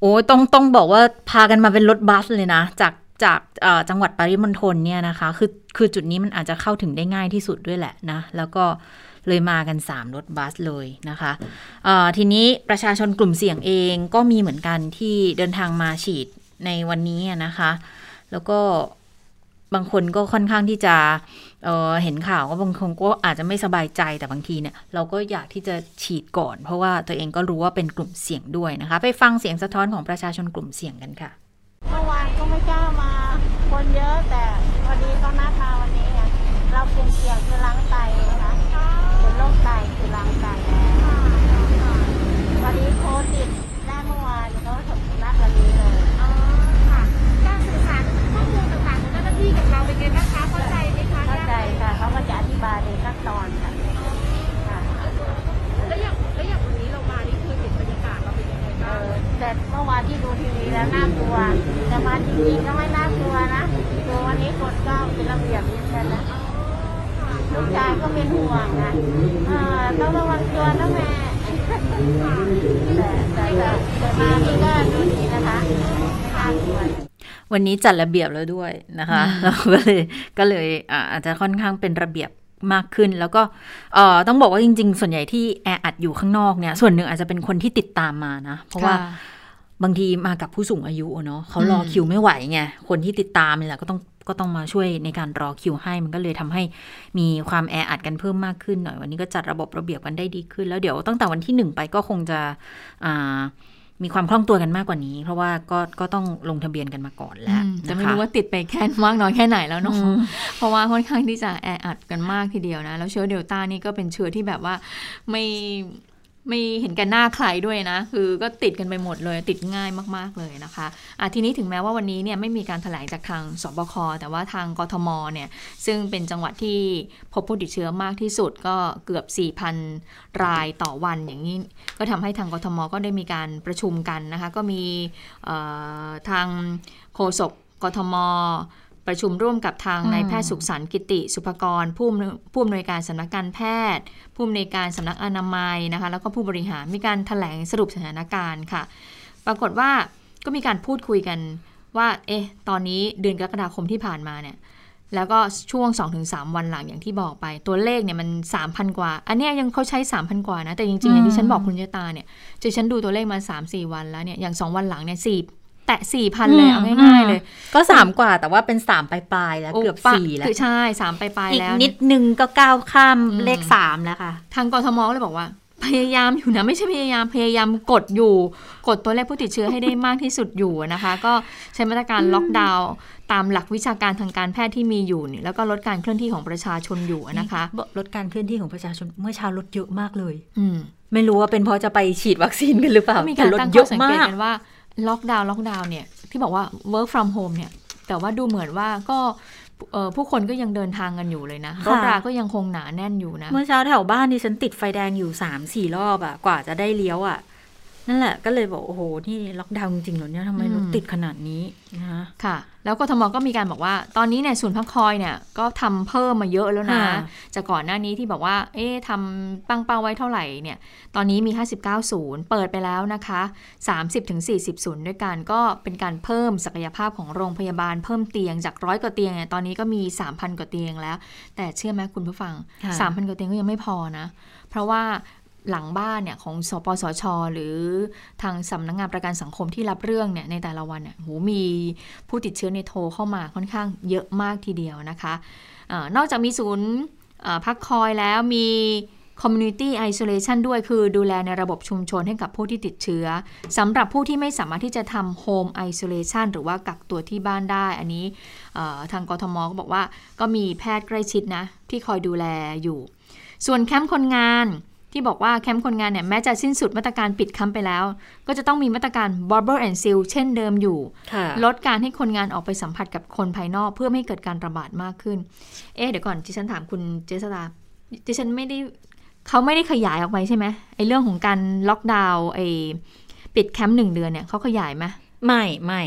โอ้ต้องต้องบอกว่าพากันมาเป็นรถบัสเลยนะ จากจากจังหวัดปริมณฑลเนี่ยนะคะ คือคือจุดนี้มันอาจจะเข้าถึงได้ง่ายที่สุดด้วยแหละนะ แล้วก็ เลยมากัน 3 รถบัสเลยนะคะทีนี้ประชาชนกลุ่มเสี่ยงเองก็มีเหมือนกันที่เดินทางมาฉีดในวันนี้นะคะ แล้วก็บางคนก็ค่อนข้างที่จะเเห็นข่าวว่าบางคนก็อาจจะไม่สบายใจแต่บางทีเนี่ย เราก็อยากที่จะฉีดก่อน เพราะว่าตัวเองก็รู้ว่าเป็นกลุ่มเสี่ยงด้วยนะคะ ไปฟังเสียงสะท้อนของประชาชนกลุ่มเสี่ยงกันค่ะเมื่อวานก็ไม่กล้ามา คนเยอะแต่พอดีเขานัดมาวันนี้เรากลุ่มเสี่ยงคือล้างไตนะคะ เป็นโรคไตคือล้างไตแล้วพอดีโค้ดติดได้เมื่อวานก็ถกนัดวันนี้เลยอ๋อค่ะการสื่อสารข้อมูลต่างๆของเจ้าหน้าที่กับเราเป็นไงบ้างคะเข้าใจไหมคะเข้าใจค่ะเขาก็จะอธิบายในขั้นตอนค่ะแล้วอย่างแล้วอย่างวันนี้เรามานี่คือเห็นบรรยากาศเราเป็นยังไงบ้างแต่เมื่อวานที่ดูทีวีแล้วน่ากลัวแต่มาจริงๆก็ไม่น่ากลัวนะตัววันนี้กดก็เป็นระเบียบยิ่งกันนะ ลูกชายก็เป็นห่วงนะต้องระวังตัวนะแม่แต่แต่แต่มาที่ก็ดูดีนะคะไม่น่ากลัววันนี้จัดระเบียบแล้วด้วยนะคะ เราก็เลยก็เลยอาจจะค่อนข้างเป็นระเบียบมากขึ้น แล้วก็ต้องบอกว่าจริง ๆ ส่วนใหญ่ที่แออัดอยู่ข้างนอกเนี่ย ส่วนหนึ่งอาจจะเป็นคนที่ติดตามมานะ เพราะว่าบางทีมากับผู้สูงอายุเนาะเขารอคิวไม่ไหวไงคนที่ติดตามนี่แหละก็ต้อง ก็ต้องมาช่วยในการรอคิวให้ มันก็เลยทำให้มีความแออัดกันเพิ่มมากขึ้นหน่อย วันนี้ก็จัดระบบระเบียบกันได้ดีขึ้น แล้วเดี๋ยวตั้งแต่วันที่หนึ่งไปก็คงจะมีความคล่องตัวกันมากกว่านี้ เพราะว่าก็ก็ต้องลงทะเบียนกันมาก่อนแล้วจะไม่รู้ว่าติดไปแค่มากน้อยแค่ไหนแล้วเนาะเพราะว่าค่อนข้างที่จะแออัดกันมากทีเดียวนะ แล้วเชื้อเดลต้านี่ก็เป็นเชื้อที่แบบว่าไม่ ไม่เห็นกันหน้าใครด้วยนะ คือก็ติดกันไปหมดเลย ติดง่ายมากๆเลยนะคะะทีนี้ถึงแม้ว่าวันนี้เนี่ยไม่มีการถแถลงจากทางสบค แต่ว่าทางกทมเนี่ยซึ่งเป็นจังหวัดที่พบผู้ติดเชื้อมากที่สุดก็เกือบ 4,000 รายต่อวันอย่างนี้ ก็ทำให้ทางกทม ก็ได้มีการประชุมกันนะคะ ก็มีทางโฆษกกทม ประชุมร่วมกับทางนายแพทย์สุขสันต์กิติสุภกรผู้ผู้อำนวยการสำนักการแพทย์ ผู้อำนวยการสำนักอนามัยนะคะแล้วก็ผู้บริหารมีการถแถลงสรุปสถานการณ์ค่ะ ปรากฏว่าก็มีการพูดคุยกันว่า เอ๊ะ ตอนนี้เดือนกรกฎาคมที่ผ่านมาเนี่ย แล้วก็ช่วง 2-3 วันหลังอย่างที่บอกไป ตัวเลขเนี่ยมัน 3,000 กว่า อันนี้ยังเขาใช้ 3,000 กว่านะ แต่จริงๆอย่างที่ฉันบอกคุณเจตาเนี่ยจะฉันดูตัวเลขมา 3-4 วันแล้วเนี่ย อย่าง 2 วันหลังเนี่ย แตะสี่พันเลยเอาง่ายๆเลย ก็สามกว่าแต่ว่าเป็นสามปลายๆแล้วเกือบสี่แล้วคือใช่สามปลายๆแล้วนิดนึงก็ก้าวข้ามเลขสามแล้วค่ะ ทางกทมเลยบอกว่า พยายามอยู่นะไม่ใช่พยายามพยายามกดอยู่ กดตัวเลขผู้ติดเชื้อให้ได้มากที่สุดอยู่นะคะ ก็ใช้มาตรการล็อกดาวน์ตามหลักวิชาการทางการแพทย์ที่มีอยู่แล้วก็ลดการเคลื่อนที่ของประชาชนอยู่นะคะ ลดการเคลื่อนที่ของประชาชนเมื่อเช้าลดเยอะมากเลย อืไม่รู้ว่าเป็นเพราะจะไปฉีดวัคซีนกันหรือเปล่ามีการตั้งข้อสังเกตกันว่า ล็อกดาวน์ล็อกดาวน์เนี่ยที่บอกว่า work from home เนี่ย แต่ว่าดูเหมือนว่าก็เอ่อผู้คนก็ยังเดินทางกันอยู่เลยนะรถราก็ยังคงหนาแน่นอยู่นะ เมื่อเช้าแถวบ้านดิฉันติดไฟแดงอยู่สามสี่รอบอะกว่าจะได้เลี้ยวอะ นั่นแหละก็เลยบอกโอ้โหนี่ล็อกดาวน์จริงๆเหรอเนี่ยทำไมรถอืมติดขนาดนี้นะคะค่ะ แล้วกทมก็มีการบอกว่า ตอนนี้เนี่ยศูนย์พักคอยเนี่ยก็ทำเพิ่มมาเยอะแล้วนะค่ะจากก่อนหน้านี้ที่บอกว่า เอ๊ะทำตั้งเป้าไว้เท่าไหร่เนี่ย ตอนนี้มี 59ศูนย์เปิดไปแล้วนะคะ 30-40ศูนย์ด้วยกันก็เป็นการเพิ่มศักยภาพของโรงพยาบาลเพิ่มเตียงจากร้อยกว่าเตียงเนี่ยตอนนี้ก็มี 3,000 กว่าเตียงแล้ว แต่เชื่อไหมคุณผู้ฟังค่ะ3,000 กว่าเตียงก็ยังไม่พอนะ เพราะว่า หลังบ้านเนี่ยของสปสช หรือทางสำนักงงานประกันสังคมที่รับเรื่องเนี่ยในแต่ละวันเนี่ยโหมีผู้ติดเชื้อในโทรเข้ามาค่อนข้างเยอะมากทีเดียวนะคะออนอกจากมีศูนย์พักคอยแล้วมี community isolation ด้วยคือดูแลในระบบชุมชนให้กับผู้ที่ติดเชื้อสำหรับผู้ที่ไม่สามารถที่จะทำ home isolation หรือว่ากักตัวที่บ้านได้ อันนี้ทางกทมก็บอกว่าก็มีแพทย์ใกล้ชิดนะ ที่คอยดูแลอยู่ ส่วนแคมป์คนงาน ที่บอกว่าแคมป์คนงานเนี่ยแม้จะสิ้นสุดมาตรการปิดแคมป์ไปแล้ว ก็จะต้องมีมาตรการ bubble and seal เช่นเดิมอยู่ค่ะลดการให้คนงานออกไปสัมผัสกับคนภายนอกเพื่อไม่ให้เกิดการระบาดมากขึ้น เอ๊ะเดี๋ยวก่อนดิฉันถามคุณเจษดาดิฉันไม่ได้เขาไม่ได้ขยายออกไปใช่ไหมไอ้เรื่องของการล็อกดาวน์ไอ้ปิดแคมป์หนึ่งเดือนเนี่ยเขาขยายไหมไม่ไม่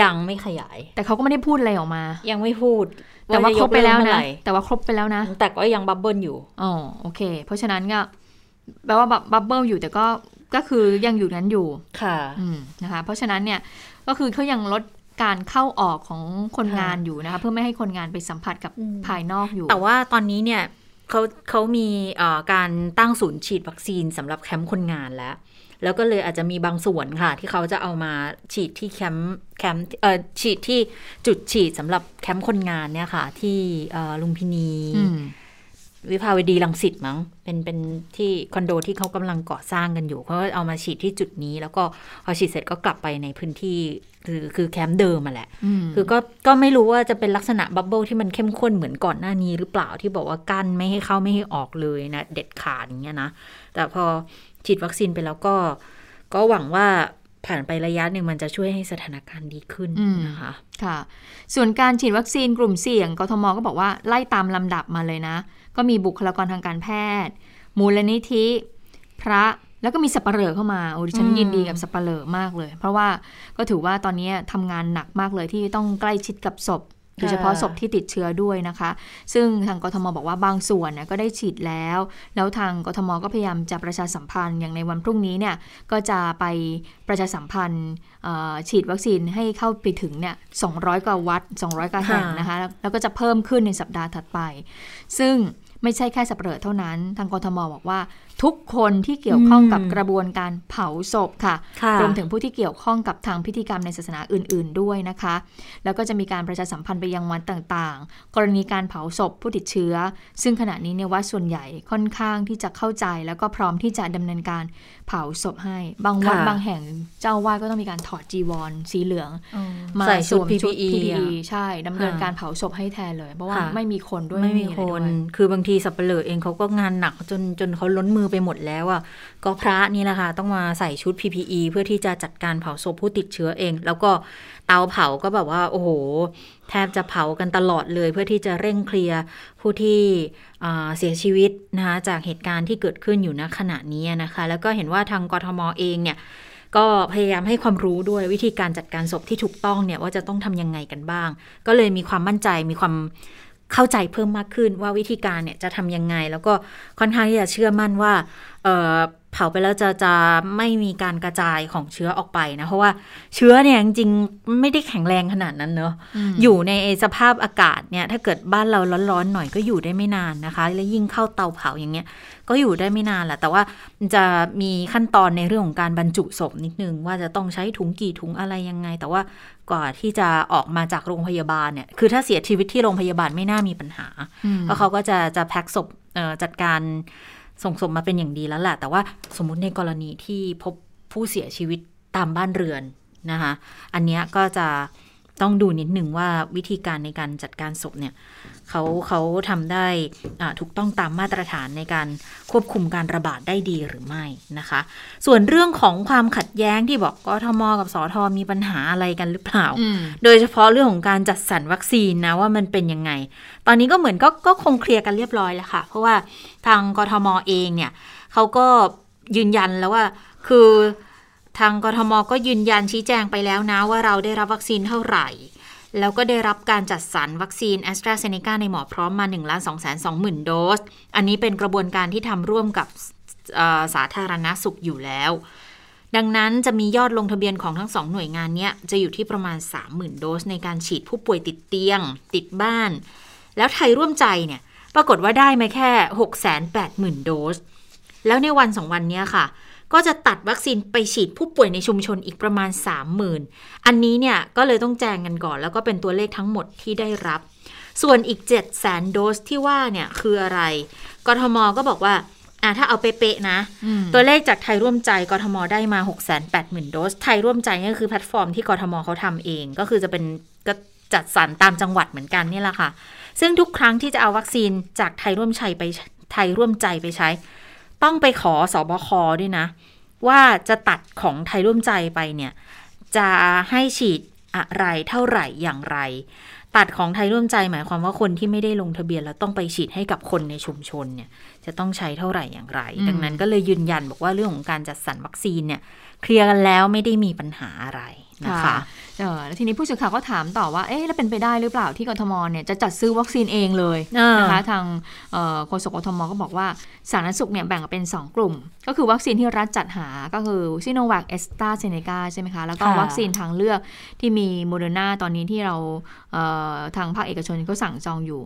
ยังไม่ขยาย แต่เขาก็ไม่ได้พูดอะไรออกมา ยังไม่พูด แต่ว่าจะครบไปแล้วยกเกนะเมื่อไหร่แต่ว่าครบไปแล้วนะ แต่ก็ยัง bubble อยู่อ๋อโอเค เพราะฉะนั้นก็ แปลว่า bubble อยู่แต่ก็ก็คือยังอยู่นั้นอยู่ค่ะอืมนะคะเพราะฉะนั้นเนี่ยก็คือเขายังลดการเข้าออกของคนงานอยู่นะคะเพื่อไม่ให้คนงานไปสัมผัสกับอืมภายนอกอยู่ แต่ว่าตอนนี้เนี่ยเขาเขามีเอ่อการตั้งศูนย์ฉีดวัคซีนสำหรับแคมป์คนงานแล้ว แล้วก็เลยอาจจะมีบางส่วนค่ะ ที่เขาจะเอามาฉีดที่แคมป์แคมป์เอ่อฉีดที่จุดฉีดสำหรับแคมป์คนงานเนี่ยค่ะ ที่เอ่อลุมพินีอืม วิภาวดีรังสิตมั้งเป็นเป็นที่คอนโดที่เขากำลังก่อสร้างกันอยู่เขาก็เอามาฉีดที่จุดนี้ แล้วก็พอฉีดเสร็จก็กลับไปในพื้นที่คือคือแคมป์เดิมมาแหละอืมคือก็ก็ไม่รู้ว่าจะเป็นลักษณะ bubble ที่มันเข้มข้นเหมือนก่อนหน้านี้หรือเปล่าที่บอกว่ากั้นไม่ให้เข้าไม่ให้ออกเลยนะ เด็ดขาดอย่างเงี้ยนะแต่พอฉีดวัคซีนไปแล้วก็ ก็หวังว่าผ่านไประยะหนึ่งมันจะช่วยให้สถานการณ์ดีขึ้นอืมนะคะค่ะ ส่วนการฉีดวัคซีนกลุ่มเสี่ยงกทมก็บอกว่าไล่ตามลำดับมาเลยนะ ก็มีบุคลากรทางการแพทย์ มูลนิธิ พระแล้วก็มีสับปะเหร่อเข้ามาโอ้ดิฉันอืมยินดีกับสับปะเหร่อมากเลย เพราะว่าก็ถือว่าตอนนี้ทำงานหนักมากเลยที่ต้องใกล้ชิดกับศพโดยเฉพาะศพที่ติดเชื้อด้วยนะคะ ซึ่งทางกทมบอกว่าบางส่วนเนี่ยก็ได้ฉีดแล้ว แล้วทางกทมก็พยายามจะประชาสัมพันธ์อย่างในวันพรุ่งนี้เนี่ยก็จะไปประชาสัมพันธ์เอ่อฉีดวัคซีนให้เข้าไปถึงเนี่ย200 กว่าวัด 200 กว่าแห่งค่ะนะคะแล้วแล้วก็จะเพิ่มขึ้นในสัปดาห์ถัดไป ซึ่ง ไม่ใช่แค่สับเปลือเท่านั้น ทางกรทมบอกว่า ทุกคนที่เกี่ยวข้องกับอืมกระบวนการเผาศพค่ะค่ะรวมถึงผู้ที่เกี่ยวข้องกับทางพิธีกรรมในศาสนาอื่น ๆ ด้วยนะคะ แล้วก็จะมีการประชาสัมพันธ์ไปยังวัดต่างๆ กรณีการเผาศพผู้ติดเชื้อ ซึ่งขณะนี้เนี่ยวัดส่วนใหญ่ค่อนข้างที่จะเข้าใจ แล้วก็พร้อมที่จะดำเนินการเผาศพให้ บางวัดค่ะบางแห่งเจ้าอาวาดก็ต้องมีการถอดจีวร สีเหลืองมาใส่ชุดสวม PPE อะใช่ดำเนินค่ะการเผาศพให้แทนเลย เพราะว่าค่ะไม่มีคนด้วยไม่มีอะครด้นวยคือบางทีสับเปลือเองเขาก็งานหนักจนจนเขาล้นมือไปหมดแล้วอะก็พระนี่แหละค่ะต้องมาใส่ชุด PPE เพื่อที่จะจัดการเผาศพผู้ติดเชื้อเอง แล้วก็เตาเผาก็แบบว่า โอ้โห แทบจะเผากันตลอดเลย เพื่อที่จะเร่งเคลียร์ผู้ที่เสียชีวิตนะคะจากเหตุการณ์ที่เกิดขึ้นอยู่ณขณะนี้นะคะ แล้วก็เห็นว่าทางกทมเองเนี่ยก็พยายามให้ความรู้ด้วยวิธีการจัดการศพที่ถูกต้องเนี่ยว่าจะต้องทำยังไงกันบ้าง ก็เลยมีความมั่นใจมีความ เข้าใจเพิ่มมากขึ้นว่าวิธีการเนี่ยจะทำยังไง แล้วก็ค่อนข้างที่จะเชื่อมั่นว่าเอ่อเผาไปแล้วจะจะไม่มีการกระจายของเชื้อออกไปนะ เพราะว่าเชื้อเนี่ยจริงๆไม่ได้แข็งแรงขนาดนั้นเนอะมอยู่ในสภาพอากาศเนี่ย ถ้าเกิดบ้านเราร้อนๆหน่อยก็อยู่ได้ไม่นานนะคะ แล้วยิ่งเข้าเตาเผาอย่างเงี้ยก็อยู่ได้ไม่นานแหละแต่ว่ามันจะมีขั้นตอนในเรื่องของการบรรจุศพนิดนึงว่าจะต้องใช้ถุงกี่ถุงอะไรยังไง แต่ว่า กว่าที่จะออกมาจากโรงพยาบาลเนี่ย คือถ้าเสียชีวิตที่โรงพยาบาลไม่น่ามีปัญหาอืมเพราะเขาก็จะจะแพ็คศพเอ่อจัดการส่งศพมาเป็นอย่างดีแล้วแหละ แต่ว่าสมมุติในกรณีที่พบผู้เสียชีวิตตามบ้านเรือนนะคะ อันเนี้ยก็จะต้องดูนิดหนึ่งว่าวิธีการในการจัดการศพเนี่ย เขาเขาทำได้อ่าถูกต้องตามมาตรฐานในการควบคุมการระบาดได้ดีหรือไม่นะคะ ส่วนเรื่องของความขัดแย้งที่บอกกทมกับสอทอมีปัญหาอะไรกันหรือเปล่าอืมโดยเฉพาะเรื่องของการจัดสรรวัคซีนนะว่ามันเป็นยังไง ตอนนี้ก็เหมือนก็ก็คงเคลียร์กันเรียบร้อยแล้วค่ะ เพราะว่าทางกทมเองเนี่ยเขาก็ยืนยันแล้วว่าคือทางกทมก็ยืนยันชี้แจงไปแล้วนะว่าเราได้รับวัคซีนเท่าไหร่ แล้วก็ได้รับการจัดสรรวัคซีนแอสตราเซเนกาในหมอพร้อมมา1ล้าน2 2 0 0 0 0 โดส อันนี้เป็นกระบวนการที่ทำร่วมกับสาธารณสุขอยู่แล้ว ดังนั้นจะมียอดลงทะเบียนของทั้งสองหน่วยงานเนี้ยจะอยู่ที่ประมาณ 30,000 โดส ในการฉีดผู้ป่วยติดเตียง ติดบ้าน แล้วไทยร่วมใจเนี่ย ปรากฏว่าได้มาแค่ 680,000 โดส แล้วในวันสองวันนี้ค่ะ ก็จะตัดวัคซีนไปฉีดผู้ป่วยในชุมชนอีกประมาณ 30,000 อันนี้เนี่ยก็เลยต้องแจ้งกันก่อน แล้วก็เป็นตัวเลขทั้งหมดที่ได้รับ ส่วนอีก 7 0 0 0 0 0 โดสที่ว่าเนี่ยคืออะไร กทมก็บอกว่าอะถ้าเอาเป๊ะๆนะอืมตัวเลขจากไทยร่วมใจกทมได้มา 680,000 โดส ไทยร่วมใจนี่ก็คือแพลตฟอร์มที่กทมเขาทำเอง ก็คือจะเป็นก็จัดสรรตามจังหวัดเหมือนกันนี่แหละค่ะ ซึ่งทุกครั้งที่จะเอาวัคซีนจากไทยร่วมใจไปไทยร่วมใจไปใช้ ต้องไปขอสอบคด้วยนะ ว่าจะตัดของไทยร่วมใจไปเนี่ย จะให้ฉีดอะไรเท่าไหร่อย่างไร ตัดของไทยร่วมใจหมายความว่าคนที่ไม่ได้ลงทะเบียน แล้วต้องไปฉีดให้กับคนในชุมชนเนี่ย จะต้องใช้เท่าไหร่อย่างไรอืมดังนั้นก็เลยยืนยันบอกว่าเรื่องของการจัดสรรวัคซีนเนี่ย เคลียร์กันแล้วไม่ได้มีปัญหาอะไรนะคะ เออแล้วทีนี้ผู้สื่อข่าวก็ถามต่อว่า เอ๊ะ แล้วเป็นไปได้หรือเปล่าที่กทมเนี่ยจะจัดซื้อวัคซีนเองเลยเออนะคะ ทางเอ่อโฆษกกทมก็บอกว่าสาธารณสุขเนี่ยแบ่งออกเป็น 2 กลุ่ม ก็คือวัคซีนที่รัฐจัดหาก็คือซิโนแวคแอสตราเซเนกาใช่ไหมคะ แล้วก็ค่ะวัคซีนทางเลือกที่มีโมเดอร์นาตอนนี้ที่เราเอ่อทางภาคเอกชนก็สั่งจองอยู่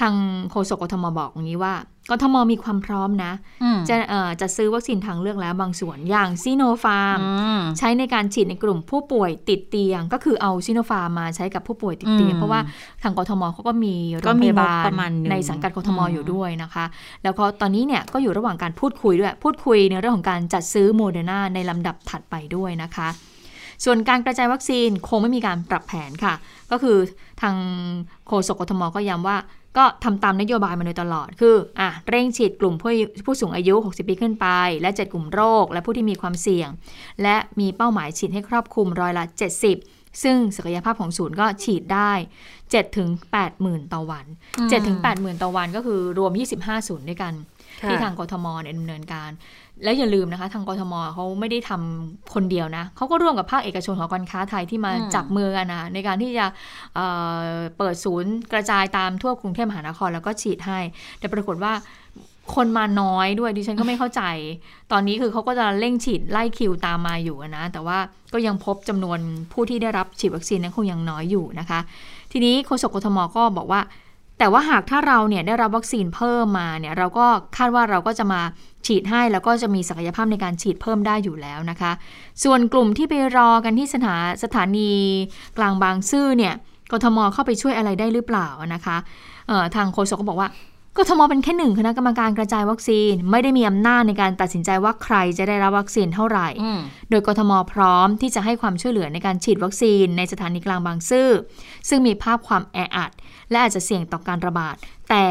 ทางโฆษกกทมบอกอย่างนี้ว่ากทมมีความพร้อมนะอืมจะเอ่อจะซื้อวัคซีนทางเลือกแล้วบางส่วนอย่างซิโนฟาร์มอืมใช้ในการฉีดในกลุ่มผู้ป่วยติดเตียง ก็คือเอาซิโนฟาร์มมาใช้กับผู้ป่วยติดเตียงอืมเพราะว่าทางกทมเขาก็มีโรก็งพมียาบางบลประมาณหนึ่งในสังกัดกทมอืมอยู่ด้วยนะคะ แล้วก็ตอนนี้เนี่ยก็อยู่ระหว่างการพูดคุยด้วย พูดคุยในเรื่องของการจัดซื้อโมเดอร์นาในลำดับถัดไปด้วยนะคะส่วนการกระจายวัคซีนคงไม่มีการปรับแผนค่ะ ก็คือทางโฆษกกทมก็ย้ำว่า ก็ทำตามนโยบายมาโดยตลอด คืออะเร่งฉีดกลุ่มผู้ผู้สูงอายุ 60 ปีขึ้นไป และ 7 กลุ่มโรค และผู้ที่มีความเสี่ยง และมีเป้าหมายฉีดให้ครอบคลุมร้อยละ 70 ซึ่งศักยภาพของศูนย์ก็ฉีดได้ 7 ถึง8หมื่นต่อวัน 7 ถึง8หมื่นต่อวันก็คือรวม 25 ศูนย์ด้วยกัน ที่ทางกทมเนี่ยดำเนินการ แล้วอย่าลืมนะคะ ทางกทมเขาไม่ได้ทำคนเดียวนะเขาก็ร่วมกับภาคเอกชนของการค้าไทยที่มาจับมือกันนะในการที่จะเเปิดศูนย์กระจายตามทั่วกรุงเทพมหานครแล้วก็ฉีดให้ แต่ปรากฏว่าคนมาน้อยด้วยดิฉันก็ไม่เข้าใจ ตอนนี้คือเขาก็จะเร่งฉีดไล่คิวตามมาอยู่นะ แต่ว่าก็ยังพบจำนวนผู้ที่ได้รับฉีดวัคซีนนั้นคงยังน้อยอยู่นะคะ ทีนี้โฆษกกทมก็บอกว่า แต่ว่าหากถ้าเราเนี่ยได้รับวัคซีนเพิ่มมาเนี่ยเราก็คาดว่าเราก็จะมาฉีดให้แล้วก็จะมีศักยภาพในการฉีดเพิ่มได้อยู่แล้วนะคะ ส่วนกลุ่มที่ไปรอกันที่สถาสถานีกลางบางซื่อเนี่ยกทมเข้าไปช่วยอะไรได้หรือเปล่านะคะเอ่อทางโฆษกก็บอกว่ากทมเป็นแค่หนึ่งคณะกรรมการกระจายวัคซีน ไม่ได้มีอำนาจในการตัดสินใจว่าใครจะได้รับวัคซีนเท่าไหร่อืมโดยกทมพร้อมที่จะให้ความช่วยเหลือในการฉีดวัคซีนในสถานีกลางบางซื่อซึ่งมีภาพความแออัด และอาจจะเสี่ยงต่อการระบาด แต่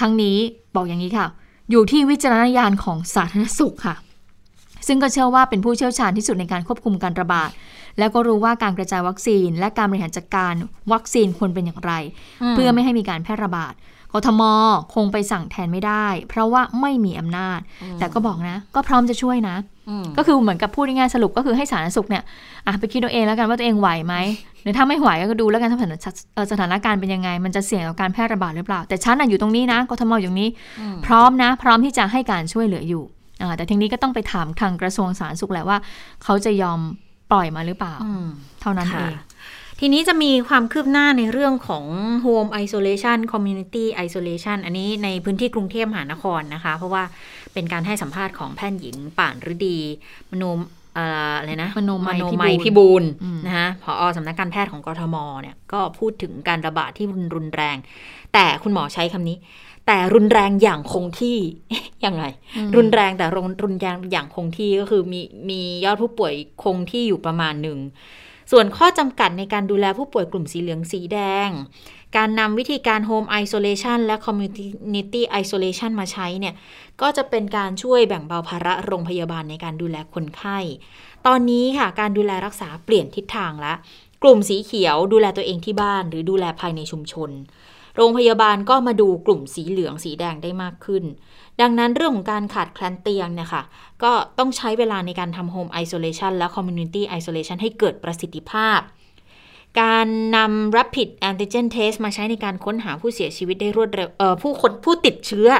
ทั้งนี้บอกอย่างนี้ค่ะ อยู่ที่วิจารณญาณของสาธารณสุขค่ะ ซึ่งก็เชื่อว่าเป็นผู้เชี่ยวชาญที่สุดในการควบคุมการระบาด แล้วก็รู้ว่าการกระจายวัคซีน และการบริหารจัดการวัคซีนควรเป็นอย่างไร เพื่อไม่ให้มีการแพร่ระบาดกทมคงไปสั่งแทนไม่ได้ เพราะว่าไม่มีอำนาจ แต่ก็บอกนะ ก็พร้อมจะช่วยนะอืม ก็คือเหมือนกับพูดง่ายๆสรุปก็คือให้สาธารณสุขเนี่ยอะไปคิดเอาเองแล้วกันว่าตัวเองไหวไหมหรือถ้าไม่ไหวก็ดูแล้วกันสถานเอ่อสถานการณ์เป็นยังไง มันจะเสี่ยงต่อการแพร่ระบาดหรือเปล่า แต่ฉันน่ะอยู่ตรงนี้นะกทมอยู่ตรงนี้ พร้อมนะ พร้อมที่จะให้การช่วยเหลืออยู่อ่าแต่ทีนี้ก็ต้องไปถามทางกระทรวงสาธารณสุขแหละว่า เขาจะยอมปล่อยมาหรือเปล่าอืมเท่านั้นค่ะเอง ทีนี้จะมีความคืบหน้าในเรื่องของ Home Isolation Community Isolation อันนี้ในพื้นที่กรุงเทพมหานครนะคะ เพราะว่าเป็นการให้สัมภาษณ์ของแพทย์หญิงป่านฤดีมโนมเอ่ออะไรนะมโนมัยมัยพิพิบูบูลลอืมนะคะผอสำนักการแพทย์ของกทมเนี่ยก็พูดถึงการระบาดที่รุนแรง แต่คุณหมอใช้คำนี้ แต่รุนแรงอย่างคงที่ยังไง รุนแรงแต่รุนรุนแรงอย่างคงที่ก็คือมีมียอดผู้ป่วยคงที่อยู่ประมาณหนึ่ง ส่วนข้อจำกัดในการดูแลผู้ป่วยกลุ่มสีเหลืองสีแดง การนำวิธีการ Home Isolation และ Community Isolation มาใช้เนี่ย ก็จะเป็นการช่วยแบ่งเบาภาระโรงพยาบาลในการดูแลคนไข้ ตอนนี้ค่ะการดูแลรักษาเปลี่ยนทิศทางละ กลุ่มสีเขียวดูแลตัวเองที่บ้าน หรือดูแลภายในชุมชน โรงพยาบาลก็มาดูกลุ่มสีเหลืองสีแดงได้มากขึ้น ดังนั้นเรื่องของการขาดแคลนเตียงเนี่ยค่ะก็ต้องใช้เวลาในการทำ Home Isolation และ Community Isolation ให้เกิดประสิทธิภาพ การนำ Rapid Antigen Test มาใช้ในการค้นหาผู้เสียชีวิตได้รวดเร็วผู้คนผู้ติดเชื้อ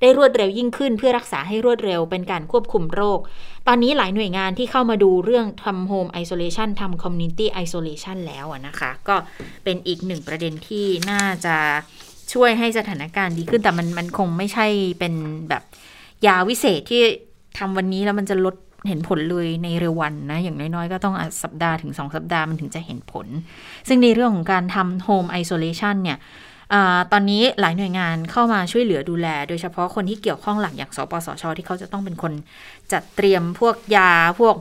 ได้รวดเร็วยิ่งขึ้นเพื่อรักษาให้รวดเร็วเป็นการควบคุมโรค ตอนนี้หลายหน่วยงานที่เข้ามาดูเรื่องทำ Home Isolation ทำ Community Isolation แล้วนะคะ ก็เป็นอีกหนึ่งประเด็นที่น่าจะ ช่วยให้สถานการณ์ดีขึ้นแต่มันมันคงไม่ใช่เป็นแบบยาวิเศษที่ทำวันนี้แล้วมันจะลดเห็นผลเลยในเร็ววันนะ อย่างน้อยๆ ก็ต้องอสัปดาห์ถึง 2 สัปดาห์มันถึงจะเห็นผล ซึ่งในเรื่องของการทำโฮมไอโซเลชันเนี่ย ตอนนี้หลายหน่วยงานเข้ามาช่วยเหลือดูแล โดยเฉพาะคนที่เกี่ยวข้องหลักอย่างสปสช ที่เขาจะต้องเป็นคนจัดเตรียมพวกยาพวก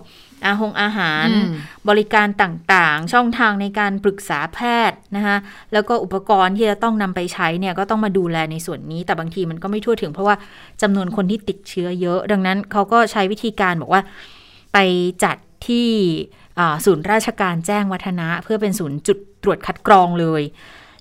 อาหงอาหารอืมบริการต่างๆ ช่องทางในการปรึกษาแพทย์นะคะแล้วก็อุปกรณ์ที่จะต้องนำไปใช้เนี่ยก็ต้องมาดูแลในส่วนนี้ แต่บางทีมันก็ไม่ทั่วถึง เพราะว่าจำนวนคนที่ติดเชื้อเยอะ ดังนั้นเขาก็ใช้วิธีการบอกว่าไปจัดที่อ่าศูนย์ราชการแจ้งวัฒนะ เพื่อเป็นศูนย์จุดตรวจคัดกรองเลย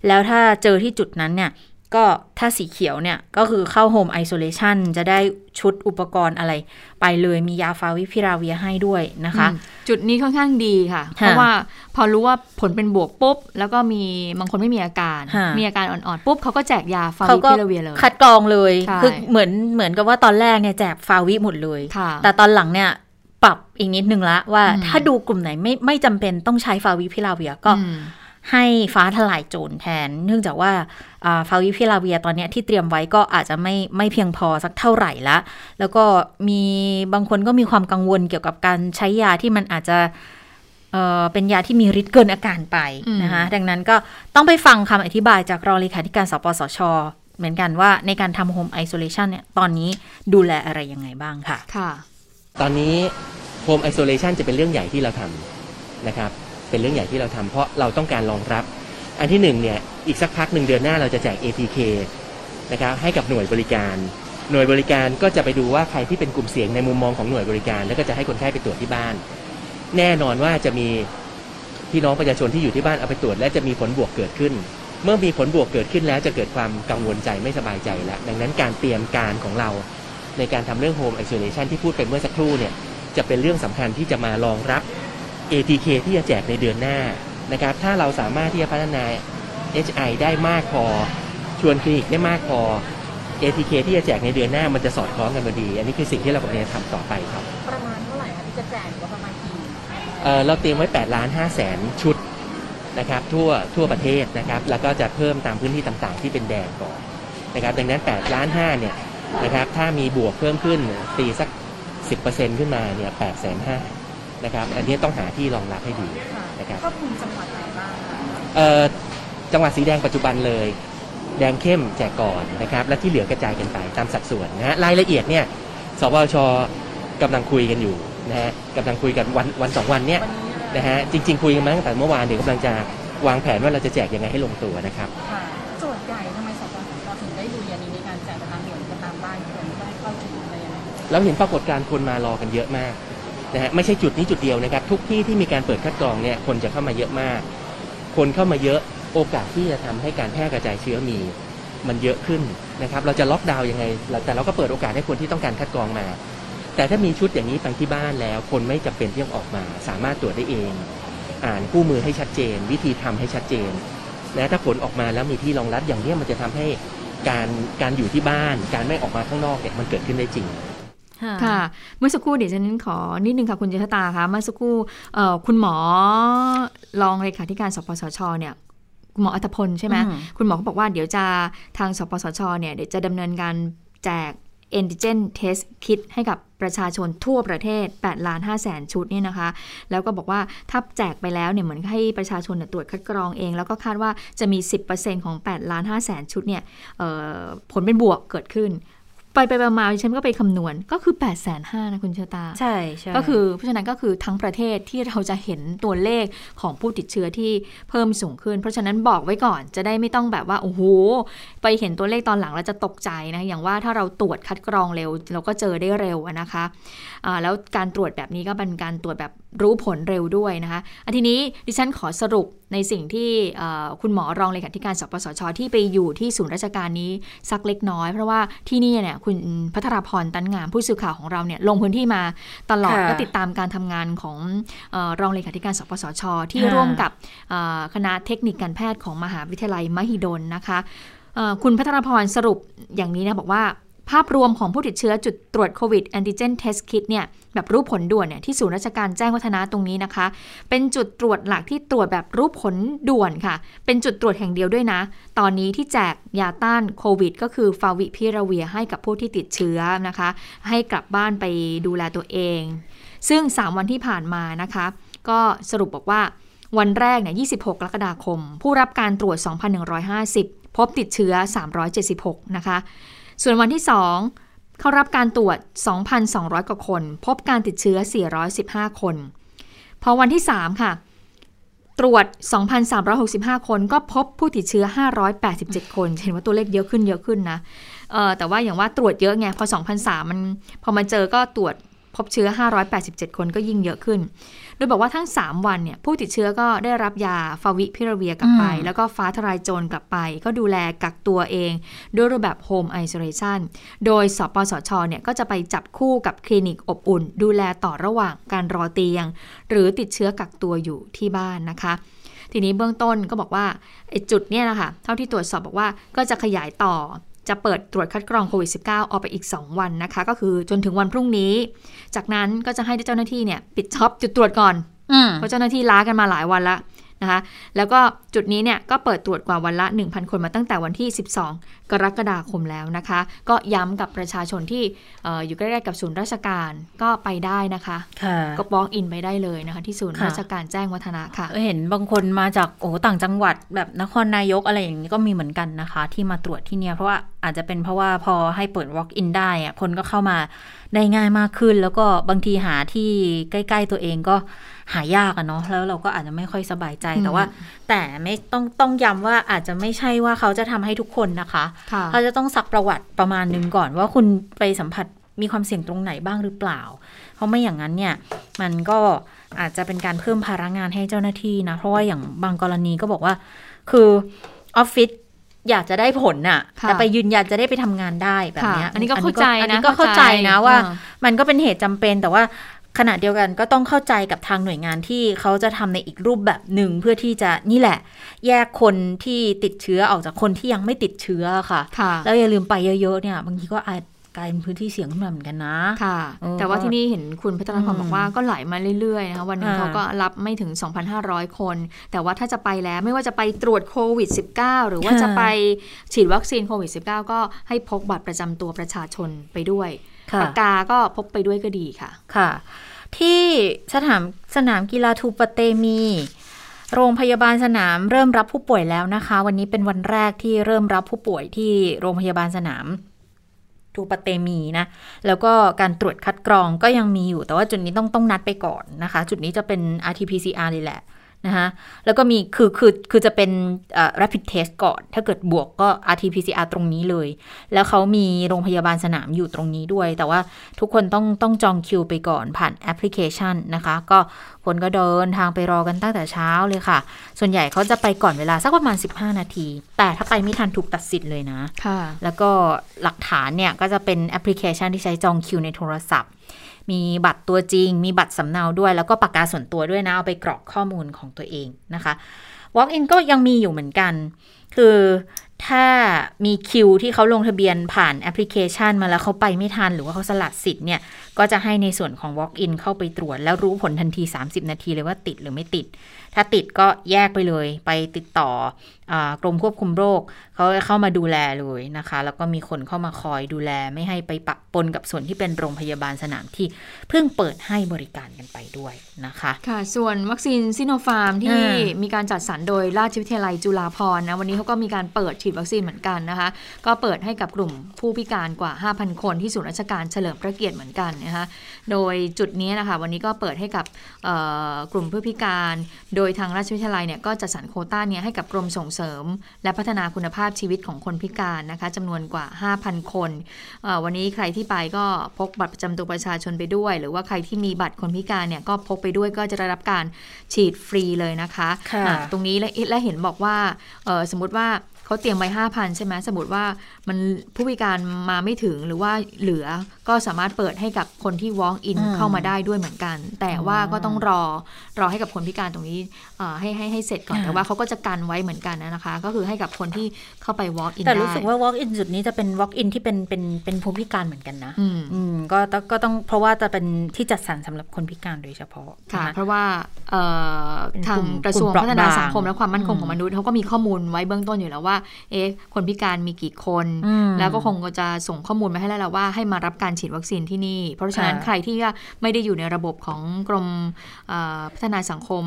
แล้วถ้าเจอที่จุดนั้นเนี่ยก็ถ้าสีเขียวเนี่ยก็คือเข้าโฮมไอโซเลชันจะได้ชุดอุปกรณ์อะไร ไปเลยมียาฟาวิพิราเวียให้ด้วยนะคะอืมจุดนี้ค่อนข้างดีค่ะ เพราะว่าพอรู้ว่าผลเป็นบวกปุ๊บ แล้วก็มีบางคนไม่มีอาการฮะมีอาการอ่อนๆปุ๊บเขาก็แจกยาฟาเขาวิก็พิลาเวียเลย คัดกรองเลยใช่คือเหมือนเหมือนกับว่าตอนแรกเนี่ยแจกฟาวิหมดเลยค่ะแต่ตอนหลังเนี่ยปรับอีกนิดนึงละว่าอืมถ้าดูกลุ่มไหนไม่ไม่จำเป็นต้องใช้ฟาวิพิราเวียร์ก็อืม ให้ฟ้าทลายโจรแทน เนื่องจากว่าอ่าฟาวิพิราเวียร์ตอนเนี้ยที่เตรียมไว้ก็อาจจะไม่ไม่เพียงพอสักเท่าไหร่ละ แล้วก็มีบางคนก็มีความกังวลเกี่ยวกับการใช้ยาที่มันอาจจะเอ่อเป็นยาที่มีฤทธิ์เกินอาการไปอืมนะคะ ดังนั้นก็ต้องไปฟังคำอธิบายจากรองเลขาธิการสปสชเหมือนกันว่าในการทำ home isolation เนี่ยตอนนี้ดูแลอะไรยังไงบ้างค่ะ ค่ะ ตอนนี้ Home Isolation จะเป็นเรื่องใหญ่ที่เราทำนะครับ เป็นเรื่องใหญ่ที่เราทำเพราะเราต้องการรองรับ อันที่หนึ่งเนี่ยอีกสักพักหนึ่งเดือนหน้าเราจะแจก ATK นะครับให้กับหน่วยบริการ หน่วยบริการก็จะไปดูว่าใครที่เป็นกลุ่มเสี่ยงในมุมมองของหน่วยบริการ แล้วก็จะให้คนไข้ไปตรวจที่บ้าน แน่นอนว่าจะมีพี่น้องประชาชนที่อยู่ที่บ้านเอาไปตรวจ และจะมีผลบวกเกิดขึ้น เมื่อมีผลบวกเกิดขึ้นแล้วจะเกิดความกังวลใจไม่สบายใจแล้ว ดังนั้นการเตรียมการของเราในการทำเรื่อง Home Isolation ที่พูดไปเมื่อสักครู่เนี่ยจะเป็นเรื่องสำคัญที่จะมารองรับ ATK ที่จะแจกในเดือนหน้านะครับ ถ้าเราสามารถที่จะพัฒนา HI ได้มากพอ ชวนคลินิกได้มากพอ ATK ที่จะแจกในเดือนหน้ามันจะสอดคล้องกันพอดี อันนี้คือสิ่งที่เรากำลังจะทำต่อไปครับ ประมาณเท่าไหร่คะที่จะแจกว่าประมาณกี่เอ่อเราเตรียมไว้8ล้าน5แสนชุดนะครับทั่วทั่วประเทศนะครับ แล้วก็จะเพิ่มตามพื้นที่ต่างๆ ที่เป็นแดงก่อนนะครับ ดังนั้น8ล้าน5เนี่ยนะครับ ถ้ามีบวกเพิ่มขึ้นตีสัก 10%ขึ้นมาเนี่ย8แสน5 นะครับอันนี้ต้องหาที่รองรับให้ดีนะครับครอบคลุมจังหวัดไหนบ้างคะเอ่อจังหวัดสีแดงปัจจุบันเลย แดงเข้มแจกก่อนนะครับและที่เหลือกระจายกันไปตามสัดส่วนนะฮะรายละเอียดเนี่ยสวชกำลังคุยกันอยู่นะฮะกำลังคุยกันวันวันสองวันเนี่ยนะฮะจริง ๆ คุยกันมาตั้งแต่เมื่อวานเดี๋ยวกำลังจะวางแผนว่าเราจะแจกยังไงให้ลงตัวนะครับค่ะโจทย์ใหญ่ทำไมสปสชถึงได้ดูอย่างนี้ในการแจกตามหน่วยกันตามบ้านคนไม่ได้เข้าถึงอะไรอย่างเงี้ยเราเห็นปรากฏการณ์คนมารอกันเยอะมาก นะฮะไม่ใช่จุดนี้จุดเดียวนะครับ ทุกที่ที่มีการเปิดคัดกรองเนี่ยคนจะเข้ามาเยอะมาก คนเข้ามาเยอะโอกาสที่จะทำให้การแพร่กระจายเชื้อมีมันเยอะขึ้นนะครับ เราจะล็อกดาวน์ยังไง แต่เราก็เปิดโอกาสให้คนที่ต้องการคัดกรองมา แต่ถ้ามีชุดอย่างนี้ไปที่บ้านแล้ว คนไม่จำเป็นที่ต้องออกมา สามารถตรวจได้เอง อ่านคู่มือให้ชัดเจน วิธีทำให้ชัดเจนนะถ้าผลออกมาแล้วมีที่รองรับอย่างนี้มันจะทำให้การการอยู่ที่บ้าน การไม่ออกมาข้างนอกเนี่ยมันเกิดขึ้นได้จริง ค่ะ เมื่อสักครู่เดี๋ยวฉันขอนิดนึงค่ะคุณเจษตาคะเมื่อสักครู่เอ่อคุณหมอรองเลขาธิการสปสชเนี่ยคุณหมออัธพลใช่ไหมอืมคุณหมอก็บอกว่าเดี๋ยวจะทางสปสชเนี่ยเดี๋ยวจะดำเนินการแจก antigen test kit ให้กับประชาชนทั่วประเทศ8ล้าน5แสนชุดเนี่ยนะคะ แล้วก็บอกว่าถ้าแจกไปแล้วเนี่ยเหมือนให้ประชาชนเนี่ยตรวจคัดกรองเอง แล้วก็คาดว่าจะมี 10%ของ8ล้าน5แสนชุดเนี่ยเอ่อผลเป็นบวกเกิดขึ้น ไปไปๆมาๆดิฉันก็ไปคำนวณก็คือ8ปดแสนห้านะคุณเชอตา ใช่ใช่ก็คือเพราะฉะนั้นก็คือทั้งประเทศที่เราจะเห็นตัวเลขของผู้ติดเชื้อที่เพิ่มสูงขึ้น เพราะฉะนั้นบอกไว้ก่อนจะได้ไม่ต้องแบบว่า โอ้โห ไปเห็นตัวเลขตอนหลังแล้วจะตกใจนะ อย่างว่าถ้าเราตรวจคัดกรองเร็ว เราก็เจอได้เร็วอะนะคะอ่าแล้วการตรวจแบบนี้ก็เป็นการตรวจแบบรู้ผลเร็วด้วยนะคะอันทีนี้ดิฉันขอสรุป ในสิ่งที่เอ่อคุณหมอรองเลขาธิการสปสช ที่ไปอยู่ที่ศูนย์ราชการนี้สักเล็กน้อย เพราะว่าที่นี่เนี่ยคุณพัทราพรตันงามผู้สื่อข่าวของเราเนี่ยลงพื้นที่มาตลอดค่ะก็ติดตามการทำงานของเออรองเลขาธิการสปสช ที่ค่ะร่วมกับเอ่อคณะเทคนิคการแพทย์ของมหาวิทยาลัยมหิดลนะคะเอ่อคุณพัทรพรสรุปอย่างนี้นะบอกว่าภาพรวมของผู้ติดเชื้อจุดตรวจโควิดแอนติเจนเทสคิดเนี่ย แบบรู้ผลด่วนเนี่ยที่ศูนย์ราชการแจ้งวัฒนะตรงนี้นะคะ เป็นจุดตรวจหลักที่ตรวจแบบรู้ผลด่วนค่ะ เป็นจุดตรวจแห่งเดียวด้วยนะ ตอนนี้ที่แจกยาต้านโควิด ก็คือฟาวิพิราเวียให้กับผู้ที่ติดเชื้อนะคะ ให้กลับบ้านไปดูแลตัวเอง ซึ่ง 3 วันที่ผ่านมานะคะ ก็สรุปบอกว่าวันแรกเนี่ย26 กรกฎาคม ผู้รับการตรวจ 2,150 พบติดเชื้อ 376 นะคะ ส่วนวันที่ 2 เข้ารับการตรวจ 2,200 กว่าคน พบการติดเชื้อ 415 คน พอวันที่ 3 ค่ะ ตรวจ 2,365 คนก็พบผู้ติดเชื้อ 587 คน เห็นว่าตัวเลขเยอะขึ้นเยอะขึ้นนะเออแต่ว่าอย่างว่าตรวจเยอะไง พอ 2,003มันพอมาเจอก็ตรวจ พบเชื้อ 587 คนก็ยิ่งเยอะขึ้น โดยบอกว่าทั้ง 3 วันเนี่ยผู้ติดเชื้อก็ได้รับยาฟาวิพิราเวียร์กลับไปอืมแล้วก็ฟ้าทลายโจรกลับไป ก็ดูแลกักตัวเอง ด้วยรูปแบบ home isolation โดยสปสชเนี่ยก็จะไปจับคู่กับคลินิกอบอุ่น ดูแลต่อระหว่างการรอเตียง หรือติดเชื้อกักตัวอยู่ที่บ้านนะคะทีนี้เบื้องต้นก็บอกว่าไอ้จุดเนี่ยนะคะเท่าที่ตรวจสอบบอกว่าก็จะขยายต่อ จะเปิดตรวจคัดกรองโควิด -19 ออกไปอีก 2 วันนะคะ ก็คือจนถึงวันพรุ่งนี้ จากนั้นก็จะให้เจ้าหน้าที่เนี่ย ปิด job จุดตรวจก่อนอืมเพราะเจ้าหน้าที่ล้ากันมาหลายวันละ นะคะแล้วก็จุดนี้เนี่ยก็เปิดตรวจกว่าวันละ 1,000 คนมาตั้งแต่วันที่ 12 กรกฎาคมแล้วนะคะ ก็ย้ำกับประชาชนที่เอออยู่ใกล้ๆกับศูนย์ราชการก็ไปได้นะคะค่ะก็ walk in ไปได้เลยนะคะ ที่ศูนย์ค่ะราชการแจ้งวัฒนะค่ะ เห็นบางคนมาจากโอ้ต่างจังหวัดแบบนครนายกอะไรอย่างนี้ก็มีเหมือนกันนะคะ ที่มาตรวจที่เนี่ยเพราะว่าอาจจะเป็นเพราะว่าพอให้เปิด walk in ได้อะคนก็เข้ามาได้ง่ายมากขึ้น แล้วก็บางทีหาที่ใกล้ ๆ ตัวเองก็หายากอะเนาะแล้วเราก็อาจจะไม่ค่อยสบายใจอืมแต่ว่า แต่ไม่ต้องต้องย้ำว่าอาจจะไม่ใช่ว่าเขาจะทำให้ทุกคนนะคะค่ะเขาจะต้องซักประวัติประมาณนึงก่อนว่าคุณไปสัมผัสมีความเสี่ยงตรงไหนบ้างหรือเปล่า เพราะไม่อย่างนั้นเนี่ย มันก็อาจจะเป็นการเพิ่มภาระงานให้เจ้าหน้าที่นะ เพราะว่าอย่างบางกรณีก็บอกว่า คือออฟฟิศ อยากจะได้ผลน่ะค่ะ แต่ไปยืนยันจะได้ไปทำงานได้แบบค่ะเนี้ยอันนี้ก็เข้าใจอันนะนี้ก็เข้าใจนะว่าอ่มันก็เป็นเหตุจำเป็นแต่ว่าขณะเดียวกันก็ต้องเข้าใจกับทางหน่วยงานที่เขาจะทำในอีกรูปแบบหนึ่งเพื่อที่จะนี่แหละ แยกคนที่ติดเชื้อออกจากคนที่ยังไม่ติดเชื้อค่ะค่ะแล้วอย่าลืมไปเยอะๆเนี่ย บางทีก็อาจ กลายเป็นพื้นที่เสี่ยงขึ้นมาเหมือนกันนะ ค่ะเออแต่ว่าก็ที่นี่เห็นคุณพัฒนาพรอืมบอกว่าก็ไหลมาเรื่อยๆนะคะวันหนึงอ่าเขาก็รับไม่ถึง 2,500 คน แต่ว่าถ้าจะไปแล้วไม่ว่าจะไปตรวจโควิด -19 หรือว่าจะไปฉีดวัคซีนโควิด -19 ก็ให้พกบัตรประจำตัวประชาชนไปด้วยค่ะปากกาก็พกไปด้วยก็ดีค่ะ ค่ะ ที่สนามสนามกีฬาทูปะเตมี โรงพยาบาลสนามเริ่มรับผู้ป่วยแล้วนะคะ วันนี้เป็นวันแรกที่เริ่มรับผู้ป่วยที่โรงพยาบาลสนาม ทูปเตมีนะ แล้วก็การตรวจคัดกรองก็ยังมีอยู่ แต่ว่าจุดนี้ต้องต้องนัดไปก่อนนะคะ จุดนี้จะเป็น RT-PCR เลยแหละ นะคะแล้วก็มีคือคือคือจะเป็นเอ่อ rapid test ก่อน ถ้าเกิดบวกก็ RT-PCR ตรงนี้เลย แล้วเขามีโรงพยาบาลสนามอยู่ตรงนี้ด้วย แต่ว่าทุกคนต้องต้องจองคิวไปก่อนผ่านแอปพลิเคชันนะคะ ก็คนก็เดินทางไปรอกันตั้งแต่เช้าเลยค่ะ ส่วนใหญ่เขาจะไปก่อนเวลาสักประมาณ 15 นาที แต่ถ้าไปไม่ทันถูกตัดสิทธิ์เลยนะค่ะแล้วก็หลักฐานเนี่ยก็จะเป็นแอปพลิเคชันที่ใช้จองคิวในโทรศัพท์ มีบัตรตัวจริง มีบัตรสำเนาด้วย แล้วก็ปากกาส่วนตัวด้วยนะ เอาไปกรอกข้อมูลของตัวเองนะคะ Walk in ก็ยังมีอยู่เหมือนกัน คือถ้ามีคิวที่เขาลงทะเบียนผ่านแอปพลิเคชันมาแล้วเขาไปไม่ทัน หรือว่าเขาสลัดสิทธิ์เนี่ย ก็จะให้ในส่วนของ Walk in เข้าไปตรวจ แล้วรู้ผลทันที 30 นาทีเลยว่าติดหรือไม่ติด ถ้าติดก็แยกไปเลย ไปติดต่อกรมควบคุมโรคเขาเข้ามาดูแลเลยนะคะ แล้วก็มีคนเข้ามาคอยดูแลไม่ให้ไปปะปนกับส่วนที่เป็นโรงพยาบาลสนามที่เพิ่งเปิดให้บริการกันไปด้วยนะคะค่ะ ส่วนวัคซีนซิโนฟาร์มที่อ่ามีการจัดสรรโดยราชวิทยาลัยจุฬาภรณ์นะวันนี้เขาก็มีการเปิดฉีดวัคซีนเหมือนกันนะคะ ก็เปิดให้กับกลุ่มผู้พิการกว่า 5,000 คนที่ศูนย์ราชการเฉลิมพระเกียรติเหมือนกันนะคะโดยจุดนี้นะคะวันนี้ก็เปิดให้กับเอ่อกลุ่มผู้พิการ โดยทางราชวิทยาลัยเนี่ยก็จัดสรรโควต้าเนี้ให้กับกรมส่งเสริม และพัฒนาคุณภาพชีวิตของคนพิการนะคะจำนวนกว่า 5,000 คนเอ่อวันนี้ใครที่ไปก็พกบัตรประจำตัวประชาชนไปด้วย หรือว่าใครที่มีบัตรคนพิการเนี่ยก็พกไปด้วยก็จะได้รับการฉีดฟรีเลยนะคะค่ะอะตรงนี้และและเห็นบอกว่าเอ่อสมมติว่า เขาเตรียมไว้5,000ใช่ไหมสมมติว่ามันผู้พิการมาไม่ถึงหรือว่าเหลือก็สามารถเปิดให้กับคนที่ walk in อืมเข้ามาได้ด้วยเหมือนกัน แต่ว่าก็ต้องรอรอให้กับคนพิการตรงนี้เอ่อให้ให้ให้เสร็จก่อนอ่าแต่ว่าเขาก็จะกันไว้เหมือนกันนะคะ ก็คือให้กับคนที่เข้าไป walk in แต่รู้สึกได้ว่า walk in จุดนี้จะเป็น walk in ที่เป็นเป็นเป็นผู้พิการเหมือนกันนะอืมอืมก็ต้องก็ต้องเพราะว่าจะเป็นที่จัดสรรสำหรับคนพิการโดยเฉพาะค่ะนเพราะว่าเอ่อเป็นทากงลุ่มกระทรวงกลุ่มพัฒนาเปราะบางสังคมและความมั่นคงอืมของมนุษย์เขาก็มีข้อมูลไว้เบื้องต้นอยู่แล้วว่าเอ๊ะคนพิการมีกี่คนอืมแล้วก็คงจะส่งข้อมูลมาให้แล้วแหละว่าให้มารับการฉีดวัคซีนที่นี่ เพราะฉะนั้นค่ะใครที่ว่าไม่ได้อยู่ในระบบของกรมเอ่อพัฒนาสังคม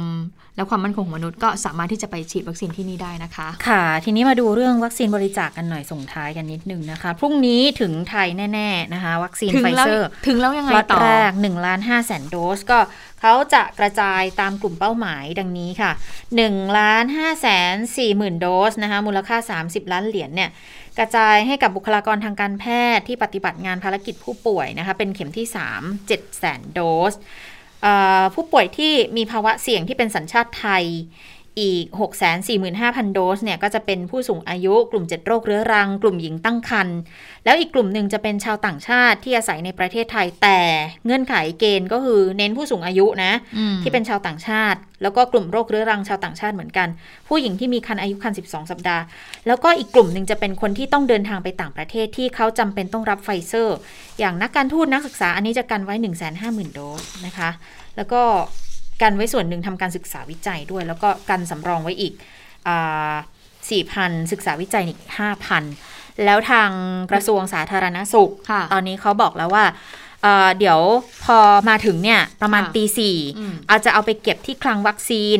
และความมั่นคงของมนุษย์ก็สามารถที่จะไปฉีดวัคซีนที่นี่ได้นะคะ ค่ะ ทีนี้มาดูเรื่องวัคซีนบริจาคกันหน่อยส่งท้ายกันนิดนึงนะคะ พรุ่งนี้ถึงไทยแน่ ๆ นะคะ วัคซีนถึงไฟแล้วเซอร์ถึงแล้วยังไงล็อตต่อแรก1ล้าน5แสนโดสก็เขาจะกระจายตามกลุ่มเป้าหมายดังนี้ค่ะ1ล้าน5แสน4หมื่นโดสนะคะมูลค่า 30 ล้านเหรียญเนี่ยกระจายให้กับบุคลากรทางการแพทย์ที่ปฏิบัติงานภารกิจผู้ป่วยนะคะเป็นเข็มที่ 3 7แสนโดสเอ่อ ผู้ป่วยที่มีภาวะเสี่ยงที่เป็นสัญชาติไทย อีก 645,000 โดสเนี่ยก็จะเป็นผู้สูงอายุกลุ่ม 7 โรคเรื้อรัง กลุ่มหญิงตั้งครรภ์แล้วอีกกลุ่มหนึ่งจะเป็นชาวต่างชาติที่อาศัยในประเทศไทยแต่เงื่อนไขเกณฑ์ก็คือเน้นผู้สูงอายุนะอืมที่เป็นชาวต่างชาติ แล้วก็กลุ่มโรคเรื้อรังชาวต่างชาติเหมือนกัน ผู้หญิงที่มีครรภ์อายุครรภ์12 สัปดาห์ แล้วก็อีกกลุ่มหนึ่งจะเป็นคนที่ต้องเดินทางไปต่างประเทศที่เขาจำเป็นต้องรับไฟเซอร์ อย่างนักการทูตนักศึกษาอันนี้จะกันไว้ 1 5 0 0 0 0 โดสนะคะ แล้วก็ กันไว้ส่วนหนึ่งทำการศึกษาวิจัยด้วย แล้วก็กันสำรองไว้อีกสี่พันศึกษาวิจัยอีกห้าพันแล้วทางกระทรวงสาธารณสุขค่ะตอนนี้เขาบอกแล้วว่า เอ่อเดี๋ยวพอมาถึงเนี่ยประมาณค่ะตีสี่อืมอาจจะเอาไปเก็บที่คลังวัคซีน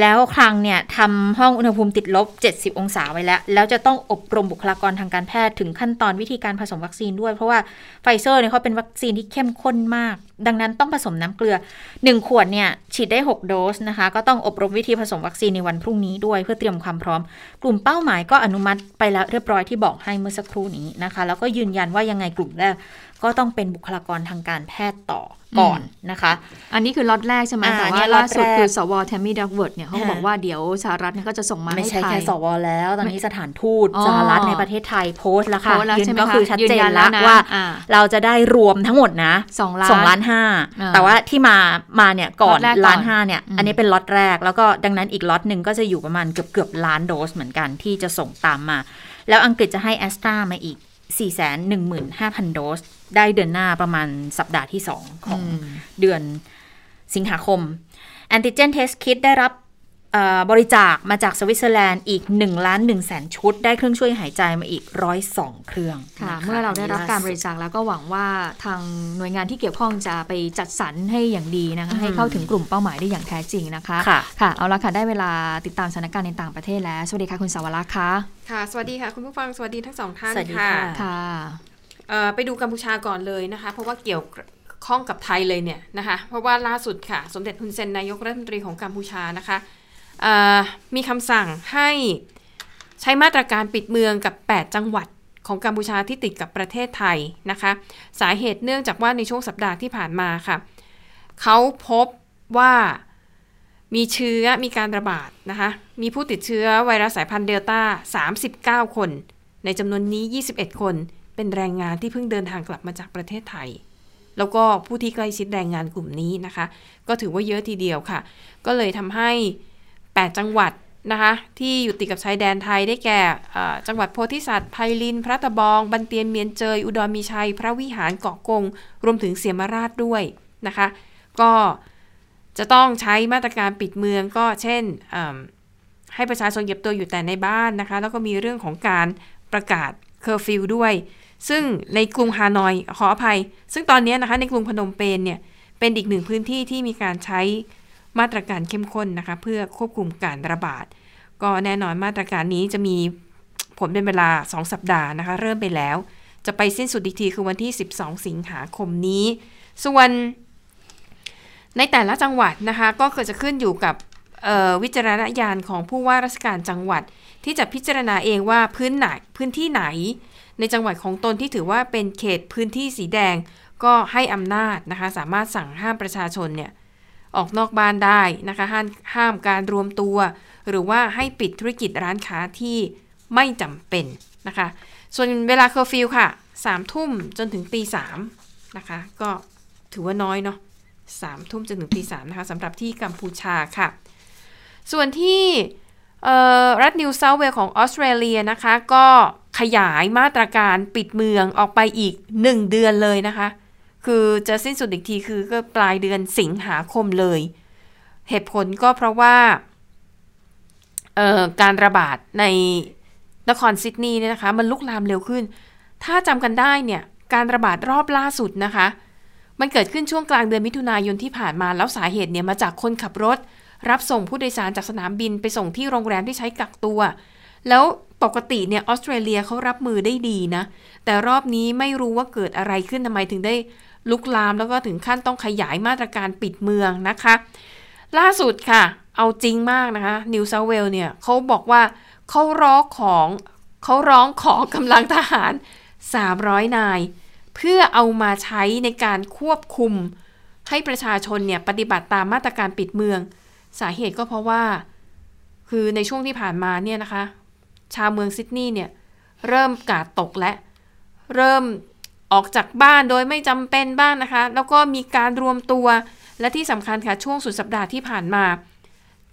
แล้วคลังเนี่ยทำห้องอุณหภูมิติดลบ 70 องศาไว้แล้ว แล้วจะต้องอบรมบุคลากรทางการแพทย์ถึงขั้นตอนวิธีการผสมวัคซีนด้วย เพราะว่าไฟเซอร์เนี่ยเขาเป็นวัคซีนที่เข้มข้นมาก ดังนั้นต้องผสมน้ำเกลือ 1 ขวดเนี่ยฉีดได้ 6 โดสนะคะ ก็ต้องอบรมวิธีผสมวัคซีนในวันพรุ่งนี้ด้วยเพื่อเตรียมความพร้อม กลุ่มเป้าหมายก็อนุมัติไปแล้วเรียบร้อยที่บอกให้เมื่อสักครู่นี้นะคะ แล้วก็ยืนยันว่ายังไงกลุ่มแรก ก็ต้องเป็นบุคลากรทางการแพทย์ต่อก่อนนะคะ อันนี้คือล็อตแรกใช่ไหมอ่าแต่เนี่ว่ายล็อล่าตสุดแรกคือสวแทมมี่ดักเวิร์ดเนี่ยเขาก็ฮะบอกว่าเดี๋ยวสหรัฐเนี่ยก็จะส่งมาไม่ให้ใช่ไทแค่ยสวแล้ว ตอนนี้สถานทูตอ๋อสหรัฐในประเทศไทยโพสต์แล้วค่ะโพสต์แล้วยืนใช่ไหมก็คะคือชัดยืนเจยันนแล้แล้ววนะว่าอ่า เราจะได้รวมทั้งหมดนะสองล้านสองล้านห้าอ่าแต่ว่าที่มามาเนี่ยก่อนล็อตแรกก่อนล้านห้าเนี่ยอืมอันนี้เป็นล็อตแรก แล้วก็ดังนั้นอีกล็อตหนึ่งก็จะอยู่ประมาณเกือบเกือบล้านโดสเหมือนกันที่จะส่งตามมา แล้วอังกฤษจะให้แอสตรามาอีก 415,000 โดส ได้เดือนหน้าประมาณสัปดาห์ที่ 2 ของอืมเดือนสิงหาคมแอนติเจนเทสคิดได้รับเอ่อ บริจาคมาจากสวิตเซอร์แลนด์อีก1ล้าน1แสนชุด ได้เครื่องช่วยหายใจมาอีก 102 เครื่องค่ะนเมื่อเราได้รับการบริจาคแล้วก็หวังว่าทางหน่วยงานที่เกี่ยวข้องจะไปจัดสรรให้อย่างดีนะคะให้เข้าถึงกลุ่มเป้าหมายได้อย่างแท้จริงนะคะค่ะค่ะเอาละค่ะได้เวลาติดตามสถานการณ์ในต่างประเทศแล้ว สวัสดีค่ะคุณสาวรักษ์ค่ะค่ะ สวัสดีค่ะ คุณผู้ฟังสวัสดีทั้งสองท่านสวัสดีค่ะค่ะค่ะเอ่อไปดูกัมพูชาก่อนเลยนะคะ เพราะว่าเกี่ยวข้องกับไทยเลยเนี่ยนะคะเพราะว่าล่าสุดค่ะ สมเด็จฮุนเซนนายกรัฐมนตรีของกัมพูชานะคะเอ่อ มีคำสั่งให้ใช้มาตรการปิดเมืองกับ 8 จังหวัดของกัมพูชาที่ติดกับประเทศไทยนะคะ สาเหตุเนื่องจากว่าในช่วงสัปดาห์ที่ผ่านมาค่ะ เขาพบว่ามีเชื้อมีการระบาดนะคะ มีผู้ติดเชื้อไวรัสสายพันธุ์เดลต้า 39 คน ในจำนวนนี้ 21 คนเป็นแรงงานที่เพิ่งเดินทางกลับมาจากประเทศไทย แล้วก็ผู้ที่ใกล้ชิดแรงงานกลุ่มนี้นะคะ ก็ถือว่าเยอะทีเดียวค่ะ ก็เลยทำให้ 8 จังหวัดนะคะที่อยู่ติดกับชายแดนไทยได้แก่จังหวัดโพธิสัตว์ไพลิน พระตะบอง บันเตียเมียนเจย อุดรมีชัย พระวิหารเกาะกง รวมถึงเสียมราฐด้วยนะคะ ก็จะต้องใช้มาตรการปิดเมืองก็เช่น ให้ประชาชนเก็บตัวอยู่แต่ในบ้านนะคะ แล้วก็มีเรื่องของการประกาศเคอร์ฟิวด้วย ซึ่งในกรุงฮานอยขออภัย ซึ่งตอนนี้นะคะในกรุงพนมเปญเนี่ยเป็นอีกหนึ่งพื้นที่ที่มีการใช้ มาตรการเข้มข้นนะคะเพื่อควบคุมการระบาด ก็แน่นอนมาตรการนี้จะมีผลเป็นเวลา 2 สัปดาห์นะคะ เริ่มไปแล้ว จะไปสิ้นสุดอีกทีคือวันที่ 12 สิงหาคมนี้ ส่วนในแต่ละจังหวัดนะคะ ก็เกิดจะขึ้นอยู่กับวิจารณญาณของผู้ว่าราชการจังหวัด ที่จะพิจารณาเองว่าพื้นไหนพื้นที่ไหน ในจังหวัดของตนที่ถือว่าเป็นเขตพื้นที่สีแดงก็ให้อำนาจนะคะ สามารถสั่งห้ามประชาชนเนี่ย ออกนอกบ้านได้นะคะห้ามห้ามการรวมตัว หรือว่าให้ปิดธุรกิจร้านค้าที่ไม่จำเป็นนะคะ ส่วนเวลาเคอร์ฟิวค่ะสามทุ่มจนถึงตีสามนะคะ ก็ถือว่าน้อยเนาะสามทุ่มจนถึงตีสามนะคะสำหรับที่กัมพูชาค่ะ ส่วนที่รัฐนิวเซาท์เวลของออสเตรเลียนะคะ ก็ขยายมาตรการปิดเมืองออกไปอีก 1 เดือนเลยนะคะ คือจะสิ้นสุดอีกทีคือก็ปลายเดือนสิงหาคมเลย เหตุผลก็เพราะว่าการระบาดในนครซิดนีย์เนี่ยนะคะ มันลุกลามเร็วขึ้น ถ้าจำกันได้เนี่ยการระบาดรอบล่าสุดนะคะ มันเกิดขึ้นช่วงกลางเดือนมิถุนายนที่ผ่านมาแล้วสาเหตุเนี่ยมาจากคนขับรถ รับส่งผู้โดยสารจากสนามบินไปส่งที่โรงแรมที่ใช้กักตัว แล้วปกติเนี่ยออสเตรเลียเขารับมือได้ดีนะ แต่รอบนี้ไม่รู้ว่าเกิดอะไรขึ้นทำไมถึงได้ ลุกลามแล้วก็ถึงขั้นต้องขยายมาตรการปิดเมืองนะคะ ล่าสุดค่ะ เอาจริงมากนะคะนิวเซาเวลเนี่ยเขาบอกว่าเขาร้องของเขาร้องขอกำลังทหาร 300 นาย เพื่อเอามาใช้ในการควบคุม ให้ประชาชนเนี่ยปฏิบัติตามมาตรการปิดเมือง สาเหตุก็เพราะว่า คือในช่วงที่ผ่านมาเนี่ยนะคะ ชาวเมืองซิดนีย์เนี่ยเริ่มกาดตกและ เริ่ม ออกจากบ้านโดยไม่จำเป็นบ้างนะคะ แล้วก็มีการรวมตัว และที่สำคัญค่ะ ช่วงสุดสัปดาห์ที่ผ่านมา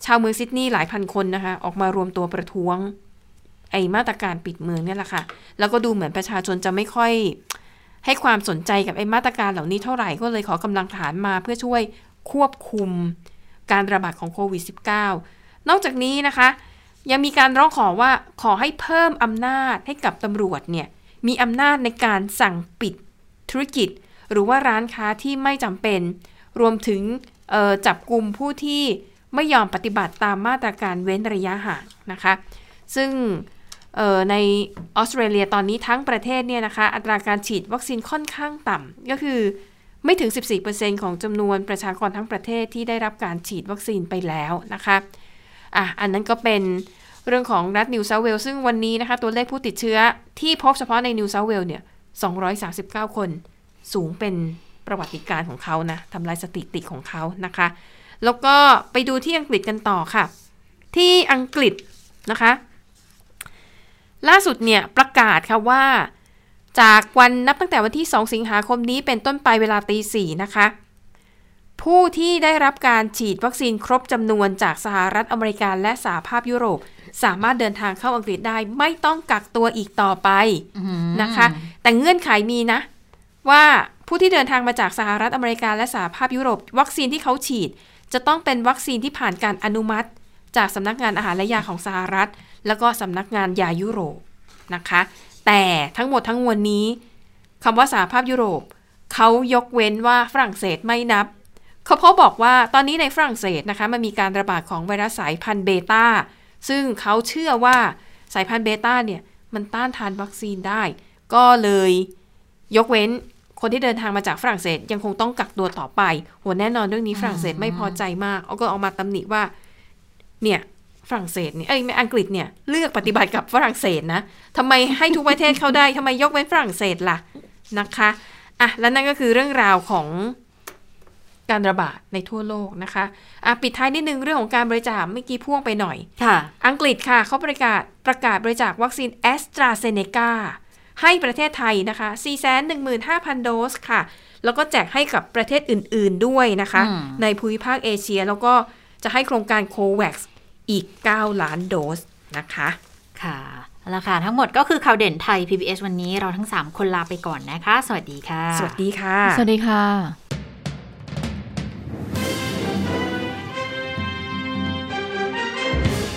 ชาวเมืองซิดนีย์หลายพันคนนะคะ ออกมารวมตัวประท้วง ไอมาตรการปิดเมืองเนี่ยแหละค่ะ แล้วก็ดูเหมือนประชาชนจะไม่ค่อย ให้ความสนใจกับไอมาตรการเหล่านี้เท่าไหร่ก็เลยขอกำลังฐานมาเพื่อช่วยควบคุมการระบาดของโควิด -19 นอกจากนี้นะคะ ยังมีการร้องขอว่าขอให้เพิ่มอำนาจให้กับตำรวจเนี่ย มีอำนาจในการสั่งปิดธุรกิจ หรือว่าร้านค้าที่ไม่จำเป็น รวมถึงจับกลุ่มผู้ที่ไม่ยอมปฏิบัติตามมาตรการเว้นระยะห่างนะคะ ซึ่งในออสเตรเลียตอนนี้ทั้งประเทศเนี่ยนะคะ อัตราการฉีดวัคซีนค่อนข้างต่ำก็คือไม่ถึง 14%ของจำนวนประชากรทั้งประเทศที่ได้รับการฉีดวัคซีนไปแล้วนะคะอะอันนั้นก็เป็น เรื่องของรัฐนิวเซาท์เวลส์ซึ่งวันนี้นะคะตัวเลขผู้ติดเชื้อที่พบเฉพาะในนิวเซาท์เวลส์เนี่ย239 คน สูงเป็นประวัติการณ์ของเขานะทำลายสถิติของเขานะคะ แล้วก็ไปดูที่อังกฤษกันต่อค่ะ ที่อังกฤษนะคะ ล่าสุดเนี่ยประกาศค่ะว่า จากวันนับตั้งแต่วันที่ 2 สิงหาคมนี้เป็นต้นไปเวลาตีสี่นะคะผู้ที่ได้รับการฉีดวัคซีนครบจำนวนจากสหรัฐอเมริกาและสหภาพยุโรป สามารถเดินทางเข้าอังกฤษได้ไม่ต้องกักตัวอีกต่อไปนะคะ แต่เงื่อนไขมีนะ ว่าผู้ที่เดินทางมาจากสหรัฐอเมริกาและสหภาพยุโรป วัคซีนที่เขาฉีด จะต้องเป็นวัคซีนที่ผ่านการอนุมัติ จากสำนักงานอาหารและยาของสหรัฐ แล้วก็สำนักงานยายุโรปนะคะ แต่ทั้งหมดทั้งมวลนี้คำว่าสหภาพยุโรปเขายกเว้นว่าฝรั่งเศสไม่นับเขาเพราะบอกว่าตอนนี้ในฝรั่งเศสนะคะมันมีการระบาดของไวรัสสายพันธุ์เบต้า ซึ่งเขาเชื่อว่าสายพันธุ์เบต้าเนี่ยมันต้านทานวัคซีนได้ ก็เลยยกเว้นคนที่เดินทางมาจากฝรั่งเศสยังคงต้องกักตัวต่อไปโหแน่นอนเรื่องนี้ฝรั่งเศสไม่พอใจมากเอาก็ออกมาตำหนิว่า เนี่ยฝรั่งเศสเนี่ยเอ้ยไม่อังกฤษเนี่ยเลือกปฏิบัติกับฝรั่งเศสนะทำไมให้ทุกประเทศเข้าได้ทำไมยกเว้นฝรั่งเศสล่ะนะคะอะและนั่นก็คือเรื่องราวของ การระบาดในทั่วโลกนะคะอะปิดท้ายนิดนึงเรื่องของการบริจาคเมื่อกี้พ่วงไปหน่อย ค่ะ อังกฤษค่ะเขาประกาศประกาศบริจาควัคซีนแอสตราเซเนกาให้ประเทศไทยนะคะ 415,000 โดสค่ะ แล้วก็แจกให้กับประเทศอื่น ๆด้วยนะคะอืมในภูมิภาคเอเชีย แล้วก็จะให้โครงการโควัคอีก 9 ล้านโดสนะคะ ค่ะเอาละค่ะ ทั้งหมดก็คือข่าวเด่นไทย PBS วันนี้เราทั้ง 3 คนลาไปก่อนนะคะ สวัสดีค่ะ สวัสดีค่ะ สวัสดีค่ะ